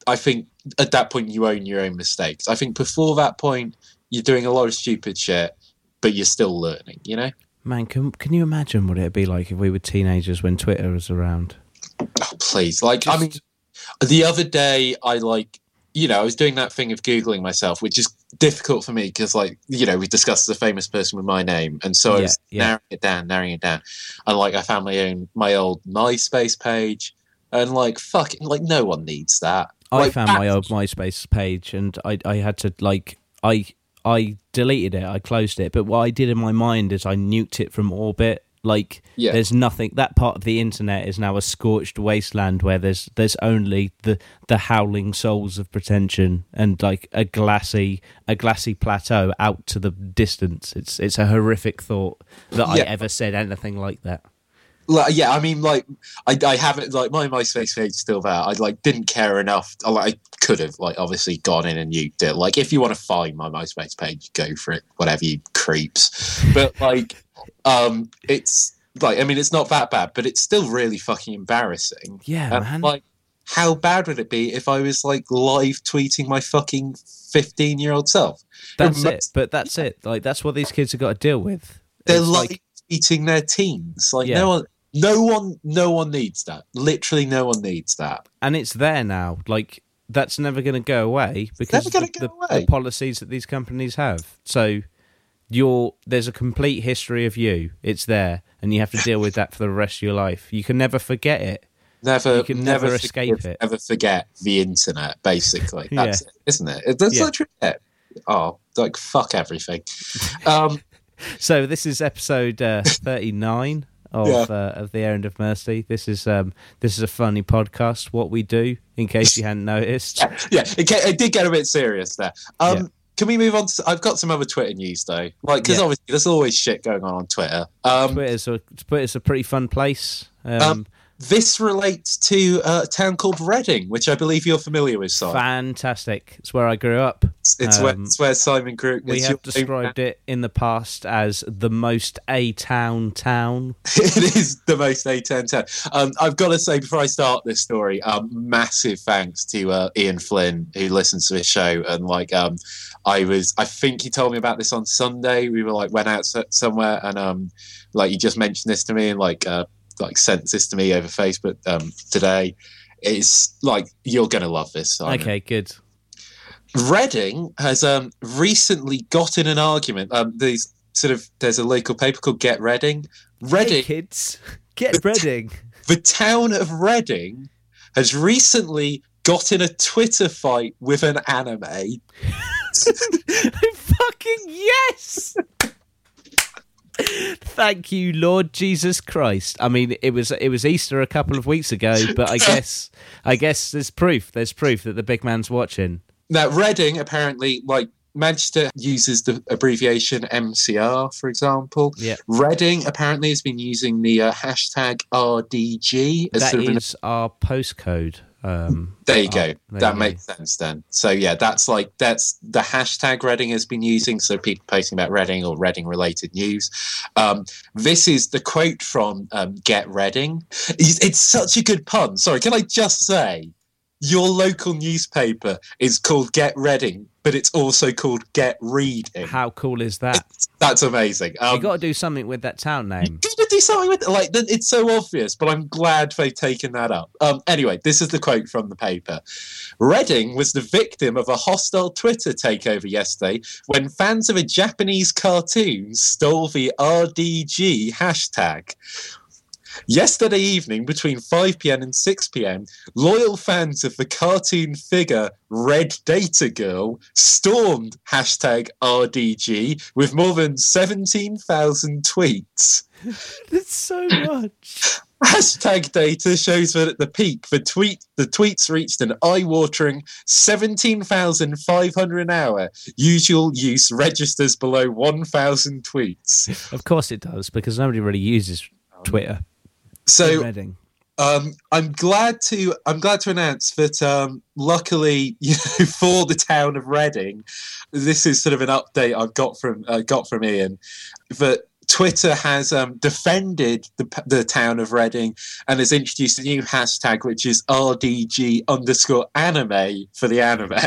I think at that point you own your own mistakes. I think before that point you're doing a lot of stupid shit, but you're still learning. You know? Man, can can you imagine what it'd be like if we were teenagers when Twitter was around? Oh, please, like I mean, the other day I like you know I was doing that thing of googling myself, which is difficult for me because like you know we discussed the famous person with my name, and so I was yeah. narrowing it down, narrowing it down, and like I found my own my old MySpace page, and like fucking like no one needs that. I Like, found that- my old MySpace page and I I had to like I I deleted it, I closed it. But what I did in my mind is I nuked it from orbit. Like Yeah. there's nothing. That part of the internet is now a scorched wasteland where there's there's only the the howling souls of pretension and like a glassy a glassy plateau out to the distance. It's it's a horrific thought that I ever said anything like that. like, yeah, I mean, like, I, I haven't like my MySpace page is still there. I like didn't care enough. I, like, I could have like obviously gone in and nuked it. Like, if you want to find my MySpace page, go for it. Whatever you creeps. But like, um, it's like I mean, it's not that bad, but it's still really fucking embarrassing. Yeah, And, man. like, how bad would it be if I was like live tweeting my fucking fifteen-year-old self? That's It. But that's it. Like that's what these kids have got to deal with. They're It's live like tweeting their teens. Like Yeah. no one, no one, no one needs that. Literally, no one needs that. and it's there now. Like that's never going to go away because the, the, the policies that these companies have. So you're there's a complete history of you. It's there, and you have to deal with that for the rest of your life. You can never forget it. Never, You can never forgive, escape it. Never forget the internet. Basically, Yeah. that's it, isn't it? That's Yeah. literally it. Oh, like fuck everything. Um, So this is episode uh, thirty nine. Of, Yeah. uh, of the errand of mercy. This is um this is a funny podcast. What we do, in case you hadn't noticed. yeah, yeah, it, it did get a bit serious there. Um, Yeah. Can we move on to? I've got some other Twitter news though, like because Yeah. obviously there's always shit going on on Twitter. Um, Twitter's a Twitter's a pretty fun place. Um, Um, this relates to uh, a town called Reading, which I believe you're familiar with. Simon. fantastic. It's where I grew up. It's, it's where, um, it's where Simon grew. up. We have described it in the past as the most a town town. it is the most A10 town. Um, I've got to say before I start this story, um, massive thanks to uh, Ian Flynn who listens to this show. And like, um, I was, I think he told me about this on Sunday. We were like went out somewhere, and um, like he just mentioned this to me and like uh, like sent this to me over Facebook um, today. It's like you're gonna love this. Simon. Okay, good. Reading has um, recently got in an argument. Um, these sort of there's a local paper called Get Reading. Reading Hey, kids, get Reading. the town of Reading has recently got in a Twitter fight with an anime. Fucking yes. Thank you, Lord Jesus Christ. I mean, it was it was Easter a couple of weeks ago, but I guess I guess there's proof. There's proof that the big man's watching. Now, Reading apparently, like Manchester, uses the abbreviation MCR, for example. Yeah. Reading apparently has been using the uh, hashtag RDG as That sort of an our postcode. Um, There you Oh, go. there that you makes sense then. So yeah, that's like that's the hashtag Reading has been using. So people posting about Reading or Reading related news. Um, this is the quote from um, Get Reading. It's, it's such a good pun. Sorry, can I just say your local newspaper is called Get Reading, but it's also called Get Reading. How cool is that? That's amazing. Um, you got to do something with that town name. You gotta do something with it. Like it's so obvious, but I'm glad they've taken that up. Um, anyway, this is the quote from the paper. Reading was the victim of a hostile Twitter takeover yesterday when fans of a Japanese cartoon stole the RDG hashtag. Yesterday evening, between 5 pm and 6 pm, loyal fans of the cartoon figure Red Data Girl stormed hashtag RDG with more than 17,000 tweets. That's so much. Hashtag data shows that at the peak, the tweet the tweets reached an eye-watering 17,500 an hour. Usual use registers below 1,000 tweets. Of course it does, because nobody really uses Twitter. So um, I'm glad to I'm glad to announce that um, luckily, you know, for the town of Reading, this is sort of an update I've got from uh, got from Ian that Twitter has um, defended the, the town of Reading and has introduced a new hashtag which is RDG underscore anime for the anime.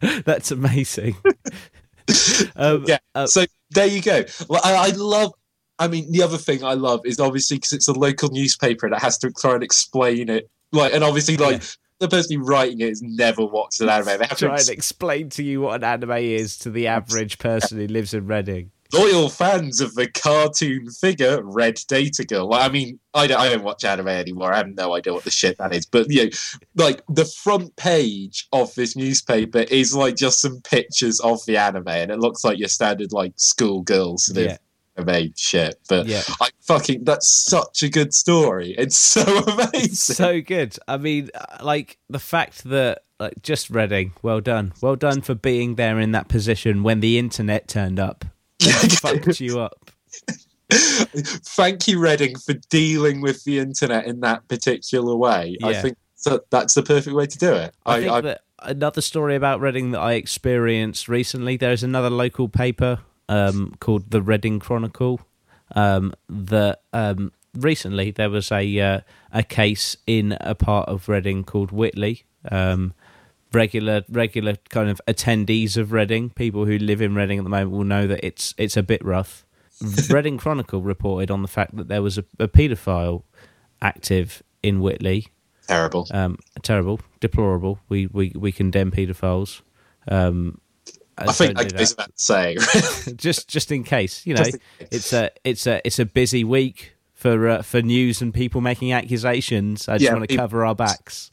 That's amazing. um, Yeah. uh, so there you go. Well, I, I love. I mean, the other thing I love is obviously because it's a local newspaper and it has to try and explain it. Like, and obviously, like Yeah. the person writing it has never watched an anime. They have to try and explain to you what an anime is to the average person who lives in Reading. loyal fans of the cartoon figure Red Data Girl. Like, I mean, I don't, I don't watch anime anymore. I have no idea what the shit that is. But you know, like the front page of this newspaper is like just some pictures of the anime, and it looks like your standard like schoolgirl sort of Yeah. Anime shit. But Yeah. I fucking that's such a good story. It's so amazing. so good. I mean, uh, like the fact that like just Reading, well done, well done for being there in that position when the internet turned up, fucked you up. Thank you, Reading, for dealing with the internet in that particular way. I think that that's the perfect way to do it. I, think that another story about Reading that I experienced recently. There's another local paper um, called the Reading Chronicle. Um, that um, recently there was a uh, a case in a part of Reading called Whitley. Um, regular regular kind of attendees of Reading, people who live in Reading at the moment will know that it's it's a bit rough. Reading Chronicle reported on the fact that there was a, a paedophile active in Whitley terrible. um, terrible, deplorable. We we we condemn paedophiles. Um, I think that do goes without saying. just just in case, you know, case. it's a it's a it's a busy week for uh, for news and people making accusations. I just Yeah, want to people- cover our backs.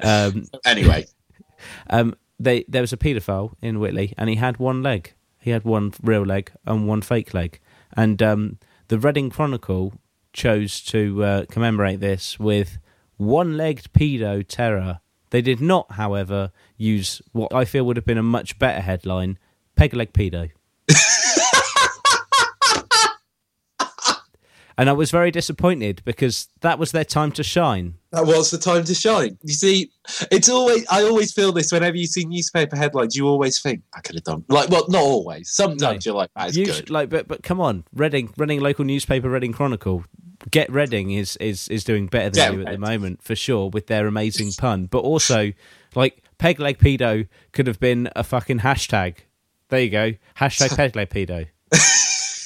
um, anyway, um, they there was a paedophile in Whitley, and he had one leg. He had one real leg and one fake leg, and um, the Reading Chronicle chose to uh, commemorate this with one-legged pedo terror. They did not, however, use what I feel would have been a much better headline: "Peg leg pedo." and I was very disappointed because that was their time to shine. that was the time to shine. You see, it's always I always feel this whenever you see newspaper headlines. You always think I could have done like well, not always. Sometimes you're like that's You good. like, but but come on, Reading, Reading local newspaper, Reading Chronicle. Get Reading is is is doing better than Get you at the moment for sure with their amazing pun. But also, like peg leg pedo could have been a fucking hashtag. There you go, hashtag peg leg pedo.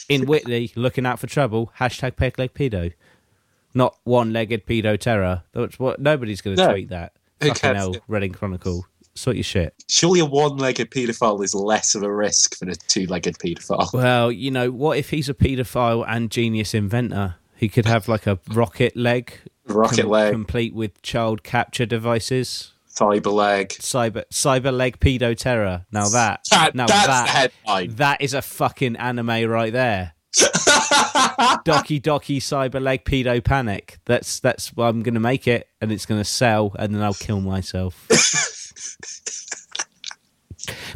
In Whitley, looking out for trouble. Hashtag peg leg pedo. Not one-legged pedo terror. That's what nobody's going to No. tweet that. Who Fucking cares? hell, Reading Chronicle. Sort your shit. Surely a one-legged paedophile is less of a risk than a two-legged paedophile. Well, you know, what if he's a paedophile and genius inventor? He could have like a rocket leg, Rocket com- leg, complete with child capture devices, fiber leg. cyber cyber leg pedo terror. Now that, That, now that's that, the headline. that is a fucking anime right there. Doki Doki cyber leg pedo panic. That's that's what I'm gonna make it, and it's gonna sell, and then I'll kill myself.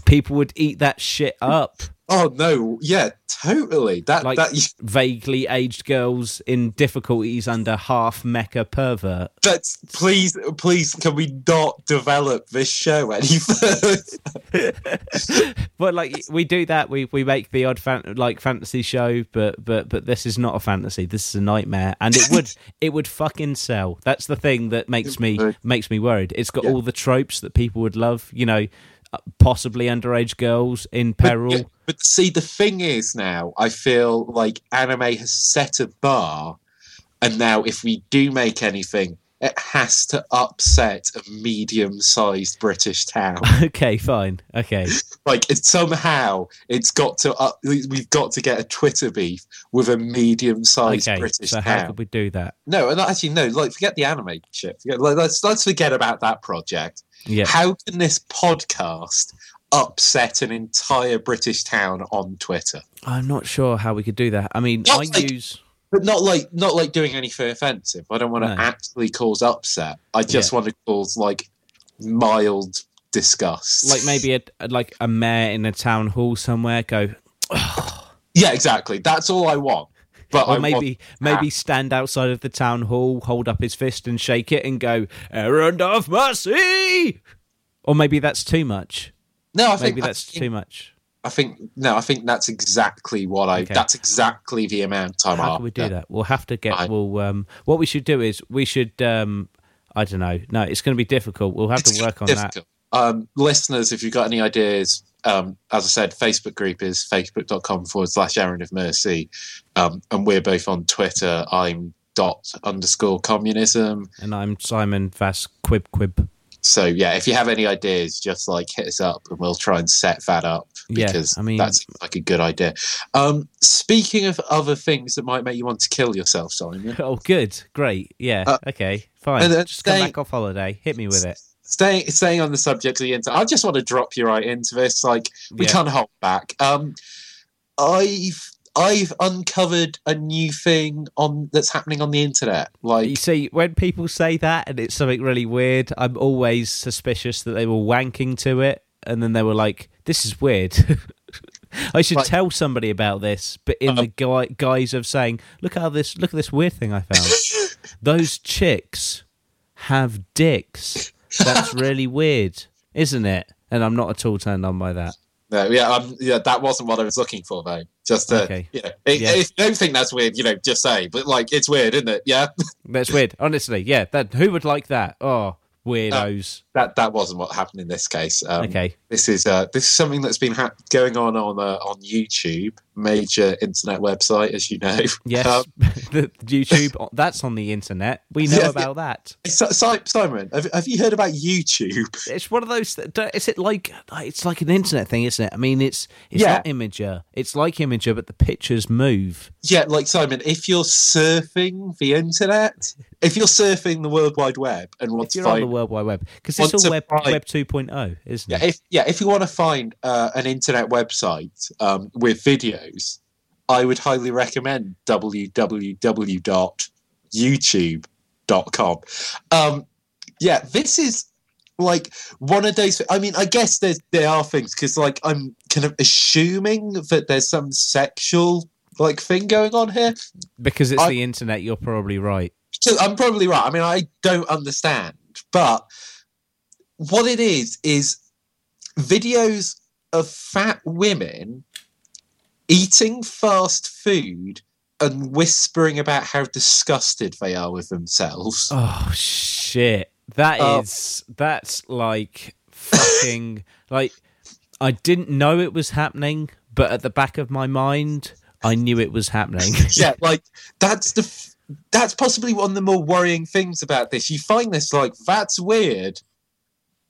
People would eat that shit up. Oh no, yeah, totally. That like that vaguely aged girls in difficulties under half mecha pervert. that's please please can we not develop this show any further? But like we do that, we we make the odd fan, like fantasy show, but but but this is not a fantasy. This is a nightmare, and it would it would fucking sell. That's the thing that makes me makes me worried. It's got Yeah. all the tropes that people would love. You know, possibly underage girls in peril. Yeah, but see, the thing is now, I feel like anime has set a bar, and now if we do make anything, it has to upset a medium-sized British town. okay, fine. Okay, like it's somehow it's got to up. We've got to get a Twitter beef with a medium-sized okay. British So how could we do that? No, and actually, no. Like, forget the anime shit. Forget, like, let's let's forget about that project. Yeah. How can this podcast upset an entire British town on Twitter? I'm not sure how we could do that. I mean, Not I like- use. But not like not like doing anything offensive. I don't want to No. actually cause upset. I just Yeah. want to cause like mild disgust. like maybe a like a mayor in a town hall somewhere go yeah, exactly. That's all I want. But I or maybe want, maybe stand outside of the town hall hold up his fist and shake it and go errand of mercy or maybe that's too much no. I think maybe that's I too much I think no. I think that's exactly what I. Okay. That's exactly the amount of time. how I can we do that we'll have to get I- we'll um what we should do is we should um i don't know no it's going to be difficult we'll have to work on difficult. Um, listeners, if you've got any ideas, um, as I said, Facebook group is facebook.com forward slash errand of mercy. Um, and we're both on Twitter. I'm dot underscore communism. and i'm simon vas quib quib so yeah, if you have any ideas, just like hit us up and we'll try and set that up Yeah, because I mean- that's like a good idea. Um, speaking of other things that might make you want to kill yourself, Simon, Oh, good, great, yeah, Uh, okay, fine. Just come stay- back off holiday. Hit me with it. Staying staying on the subject of the internet, I just want to drop you right into this. Like we Yeah. can't hold back. Um, I've I've uncovered a new thing on that's happening on the internet. Like you see, when people say that and it's something really weird, I'm always suspicious that they were wanking to it, and then they were like, "This is weird." I should Like- tell somebody about this, but in Um, the gui- guise of saying, "Look how this, look at this weird thing I found." Those chicks have dicks. That's really weird, isn't it? And I'm not at all turned on by that. no, yeah, um, yeah, that wasn't what I was looking for though. Just to, Okay. you know, if, Yeah. if you don't think that's weird, you know, just say. But like, it's weird, isn't it? Yeah, That's weird, honestly. Yeah, that who would like that? Oh, weirdos. that that wasn't what happened in this case. Um, okay, This is uh, this is something that's been ha- going on on uh, on YouTube, major internet website, as you know. yes, Um, the YouTube. That's on the internet. We know Yeah, about that. Si- Si- Simon, have, have you heard about YouTube? It's one of those. That, is it like? It's like an internet thing, isn't it? I mean, it's it's Yeah. not Imgur. It's like Imgur, but the pictures move. Yeah, like Simon, if you're surfing the internet, if you're surfing the World Wide Web and want If to you're on find, the World Wide Web, because Want it's all Web find- Web 2.0, isn't yeah, it? if yeah, if you want to find uh, an internet website um, with videos, I would highly recommend www.youtube.com. Um, yeah, this is like one of those. I mean, I guess there's there are things because like I'm kind of assuming that there's some sexual like thing going on here. Because it's I- the internet. You're probably right. So I'm probably right. I mean, I don't understand, but what it is is videos of fat women eating fast food and whispering about how disgusted they are with themselves. Oh shit! That uh, is Oh. that's like fucking like I didn't know it was happening, but at the back of my mind, I knew it was happening. yeah, like that's the that's possibly one of the more worrying things about this. You find this like that's weird,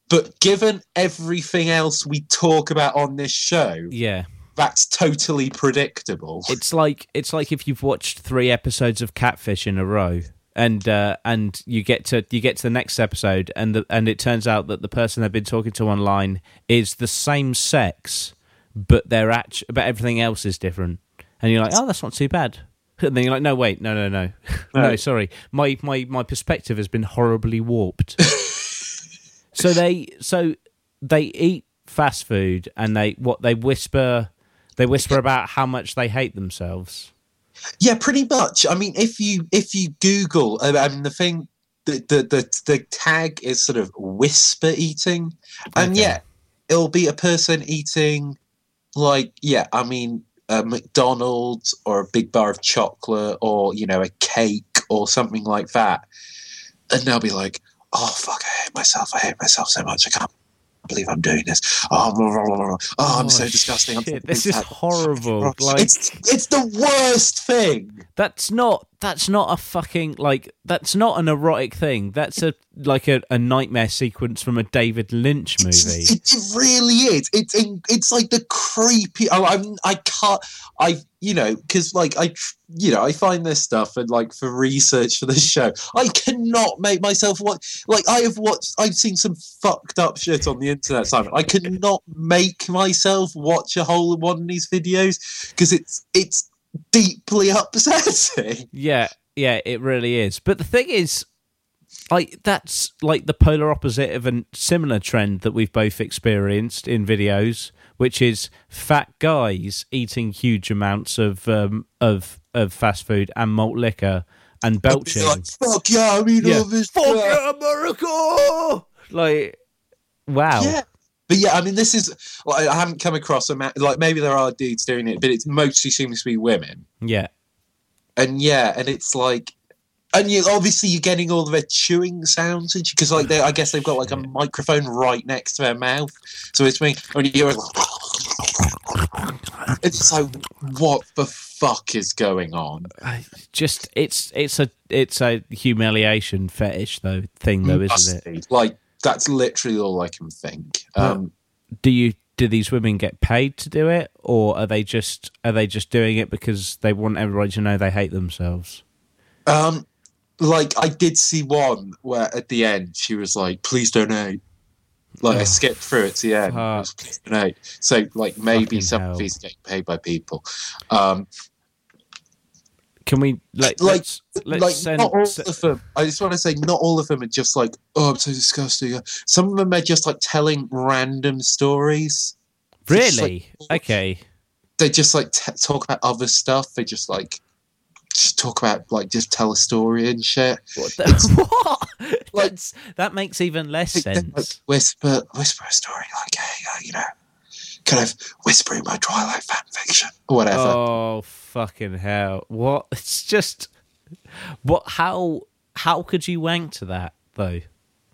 but given everything else we talk about on this show, yeah. that's totally predictable. It's like it's like if you've watched three episodes of Catfish in a row, and uh, and you get to you get to the next episode, and the, and it turns out that the person they've been talking to online is the same sex, but they're act- but everything else is different, and you're like, oh, that's not too bad. And then you're like, no, wait, no, no, no, no, No. sorry, my my my perspective has been horribly warped. so they so they eat fast food, and they what they whisper. They whisper about how much they hate themselves. Yeah, pretty much. I mean, if you if you Google, I mean, the thing, the the the, the tag is sort of whisper eating, and Okay. yeah, it'll be a person eating, like yeah, I mean, a McDonald's or a big bar of chocolate or you know a cake or something like that, and they'll be like, oh fuck, I hate myself, I hate myself so much, I can't believe I'm doing this. Oh, blah, blah, blah, blah. oh I'm oh, so Oh, disgusting. I'm so this is fat." horrible. Like it's it's the worst thing. that's not that's not a fucking like that's not an erotic thing. That's a like a, a nightmare sequence from a David Lynch movie. It, it really is. It's in, it's like the creepy. Oh, I'm I can't. I you know because like I you know I find this stuff and like for research for this show I cannot make myself watch. Like I have watched. I've seen some fucked up shit on the internet. Simon, I cannot make myself watch a whole one of these videos because it's it's deeply upsetting. Yeah, yeah, it really is. But the thing is, like that's like the polar opposite of a similar trend that we've both experienced in videos, which is fat guys eating huge amounts of um, of of fast food and malt liquor and belching. Like fuck yeah, I mean Yeah. all this. Fuck yeah, America! Like, wow. Yeah. But yeah, I mean, this is like I haven't come across a ma- like maybe there are dudes doing it, but it mostly seems to be women. Yeah. And yeah, and it's like, and you obviously you're getting all their chewing sounds because like they, I guess they've got like a microphone right next to their mouth, so it's me when you're it. It's like, what the fuck is going on? I just it's it's a it's a humiliation fetish though thing though, isn't it? Like, that's literally all I can think. Um, do you do these women get paid to do it, or are they just are they just doing it because they want everybody to know they hate themselves? Um, like I did see one where at the end she was like, "Please donate." Like I skipped through it to the end. Was, "Please donate." So like maybe some hell. of these are getting paid by people. Um, Can we like Like- let's let's like send not all s- of them. I just want to say, not all of them are just like, "Oh, I'm so disgusting." Some of them are just like telling random stories. Just, really like, okay. they just like t- talk about other stuff. They just like just talk about like just tell a story and shit. What? The, what? like- That's, that makes even less they, like, sense. whisper, whisper a story like, hey, uh, you know, kind of whispering my Twilight fan fiction or whatever. Oh fucking hell! What? It's just what? How? How could you wank to that though?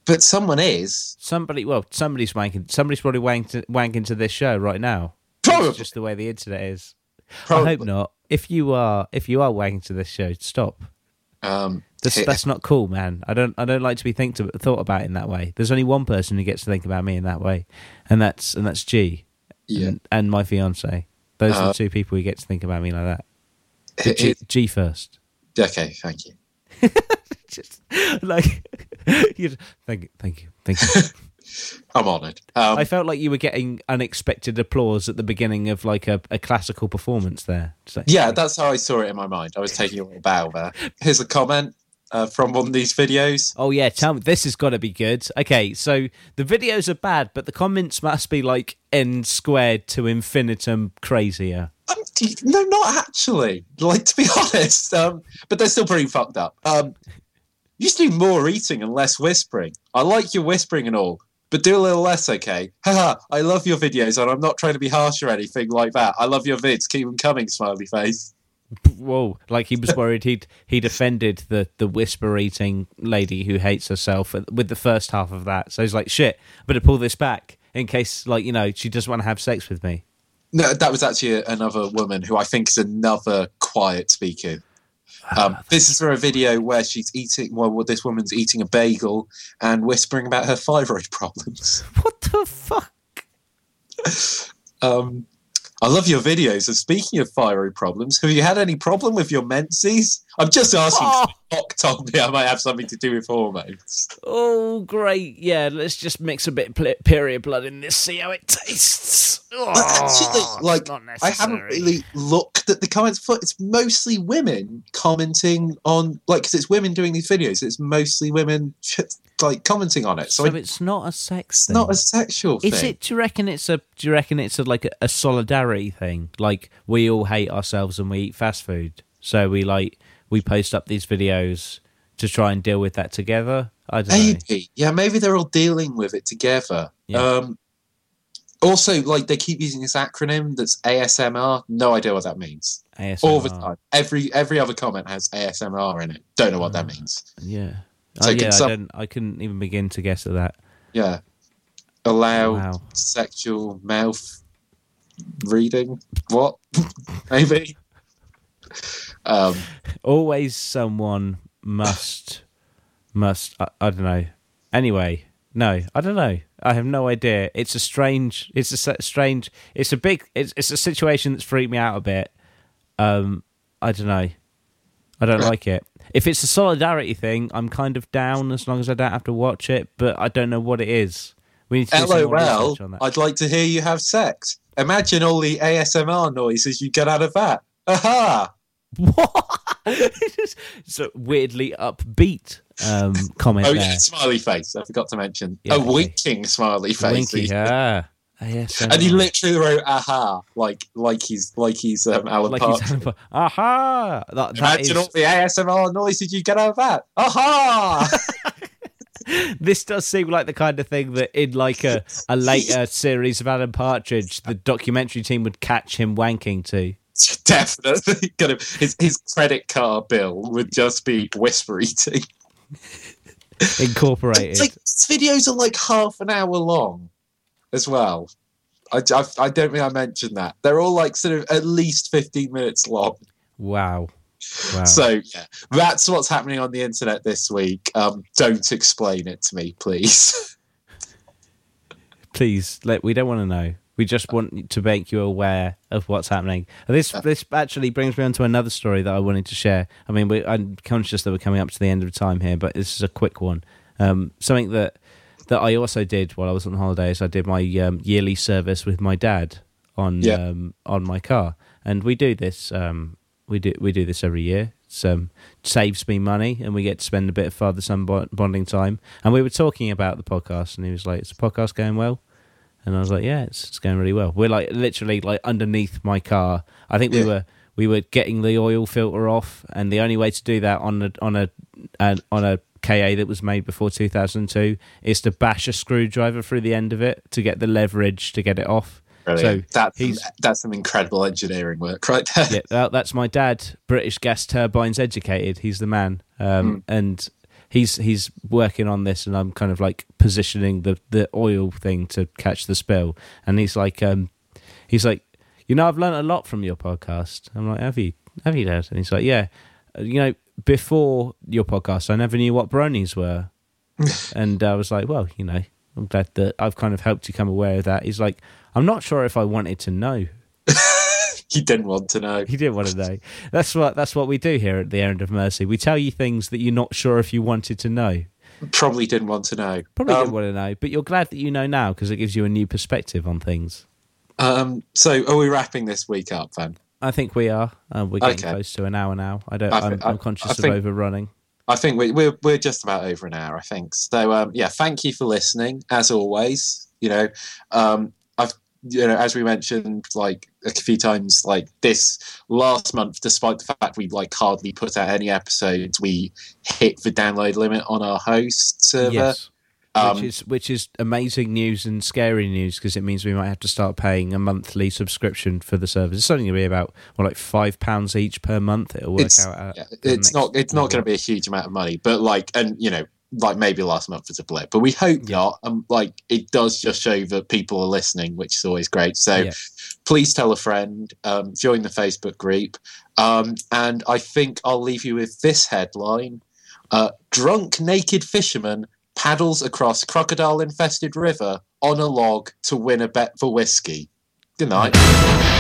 But someone is Somebody, well, somebody's wanking. Somebody's probably wanking, wanking to this show right now. probably, It's just the way the internet is. probably I hope not. If you are, if you are wanking to this show, stop. Um, That's, that's not cool, man. I don't. I don't like to be think to, thought about in that way. There's only one person who gets to think about me in that way, and that's and that's G. yeah. and, and my fiance. Those are Uh, the two people who get to think about me like that. But G, it- G first. okay, thank you. Just like you. just- Thank you, thank you, thank you. I'm honoured. Um, I felt like you were getting unexpected applause at the beginning of like a, a classical performance there. Like- yeah, that's how I saw it in my mind. I was taking a little bow there. Here's a comment uh, from one of these videos. Oh yeah, tell me this has got to be good. Okay, so the videos are bad, but the comments must be like n squared to infinitum crazier. Um, no, not actually. Like to be honest, um, but they're still pretty fucked up. Um, you to do more eating and less whispering. I like your whispering and all, but do a little less, okay? Haha, I love your videos, and I'm not trying to be harsh or anything like that. I love your vids. Keep them coming, smiley face. Whoa! Like he was worried he'd he'd offended the the whisper eating lady who hates herself with the first half of that. So he's like, "Shit, I better pull this back in case, like you know, she doesn't want to have sex with me." No, that was actually another woman who I think is another quiet speaker. Um, this is for a video where she's eating. Well, this woman's eating a bagel and whispering about her thyroid problems. What the fuck? Um, I love your videos. And speaking of thyroid problems, have you had any problem with your menses? I'm just asking. Ah. Oh. Doc told me I might have something to do with hormones. Oh, great! Yeah, let's just mix a bit of period blood in this, see how it tastes. Oh, actually, ah, like, not I haven't really looked at the comments. It's mostly women commenting on, like, because it's women doing these videos. It's mostly women like commenting on it. So, So I- it's not a sex. it's thing. not a sexual thing. Is it? Do you reckon it's a? Do you reckon it's a, like a, a solidarity thing? Like we all hate ourselves and we eat fast food, so we like we post up these videos to try and deal with that together. I don't know. Maybe. Yeah, maybe they're all dealing with it together. Yeah. Um, also, like they keep using this acronym that's ASMR. No idea what that means. ASMR. All the time. Every every other comment has ASMR in it. Don't know what that Mm. means. Yeah. Oh, yeah. some- I, don't, I couldn't even begin to guess at that. Yeah. Allow Wow. sexual mouth reading. What? maybe. Um, Always someone must must. I, I don't know. Anyway, no, I don't know. I have no idea. It's a strange. It's a strange. It's a big. It's it's a situation that's freaked me out a bit. Um, I don't know. I don't like it. If it's a solidarity thing, I'm kind of down as long as I don't have to watch it. But I don't know what it is. We need to do some more LOL. I'd like to hear you have sex. Imagine all the ASMR noises you get out of that. Aha! What? it's a weirdly upbeat um, comment Oh there. smiley face. I forgot to mention Yeah, a winking smiley face. Winky, yeah. ASMR. And he literally wrote "aha" like like he's like he's um, Alan like Partridge. he's aha. That, that Imagine is, all the ASMR noises you get out of that. Aha! this does seem like the kind of thing that in like a, a later series of Alan Partridge, the documentary team would catch him wanking to. Definitely. Kind of his his credit card bill would just be whisper eating. Incorporated. It's like videos are like half an hour long as well. I, I, I don't think I mentioned that. They're all like sort of at least 15 minutes long. wow. Wow. So, yeah, that's what's happening on the internet this week. Um, don't explain it to me, please. please, let, we don't want to know. We just want to make you aware of what's happening. This this actually brings me on to another story that I wanted to share. I mean, we, I'm conscious that we're coming up to the end of time here, but this is a quick one. Um, something that that I also did while I was on holidays. I did my um, yearly service with my dad on Yeah. um, on my car, and we do this. Um, we do we do this every year. It um, saves me money, and we get to spend a bit of father son bonding time. And we were talking about the podcast, and he was like, "Is the podcast going well?" And I was like, "Yeah, it's, it's going really well." We're like literally like underneath my car. I think we Yeah. were we were getting the oil filter off, and the only way to do that on a on a an, on a KA that was made before 2002 is to bash a screwdriver through the end of it to get the leverage to get it off. Brilliant. So that's he's- that's some incredible engineering work right there. yeah, that, that's my dad, British gas turbines educated. He's the man, um, and he's he's working on this, and I'm kind of like positioning the the oil thing to catch the spill. And he's like, um, he's like, you know, I've learned a lot from your podcast. I'm like, have you, have you, Dad? And he's like, yeah, Uh, you know, before your podcast, I never knew what bronies were, and I was like, well, you know, I'm glad that I've kind of helped you become aware of that. He's like, I'm not sure if I wanted to know. he didn't want to know. He didn't want to know. That's what that's what we do here at the Errand of Mercy. We tell you things that you're not sure if you wanted to know. Probably didn't want to know. Probably Um, didn't want to know, but you're glad that you know now because it gives you a new perspective on things. Um, so, are we wrapping this week up then? I think we are. Uh, we're getting Okay. close to an hour now. I don't. I am conscious I of overrunning. I think we, we're we're just about over an hour. I think so. Um, yeah, thank you for listening. As always, you know, um, I've you know, as we mentioned, like a few times, like this last month, despite the fact we like hardly put out any episodes, we hit the download limit on our host server. Yes. Um, which is which is amazing news and scary news because it means we might have to start paying a monthly subscription for the service. It's only going to be about well, like five pounds each per month. It'll work It's- out. Yeah, it's not it's not going to be a huge amount of money, but like, and you know, like maybe last month was a blip, but we hope Yeah. not. Um, like it does just show that people are listening, which is always great. So Yeah. please tell a friend, um, join the Facebook group, um, and I think I'll leave you with this headline: uh, "Drunk naked fisherman paddles across crocodile-infested river on a log to win a bet for whiskey." Good night.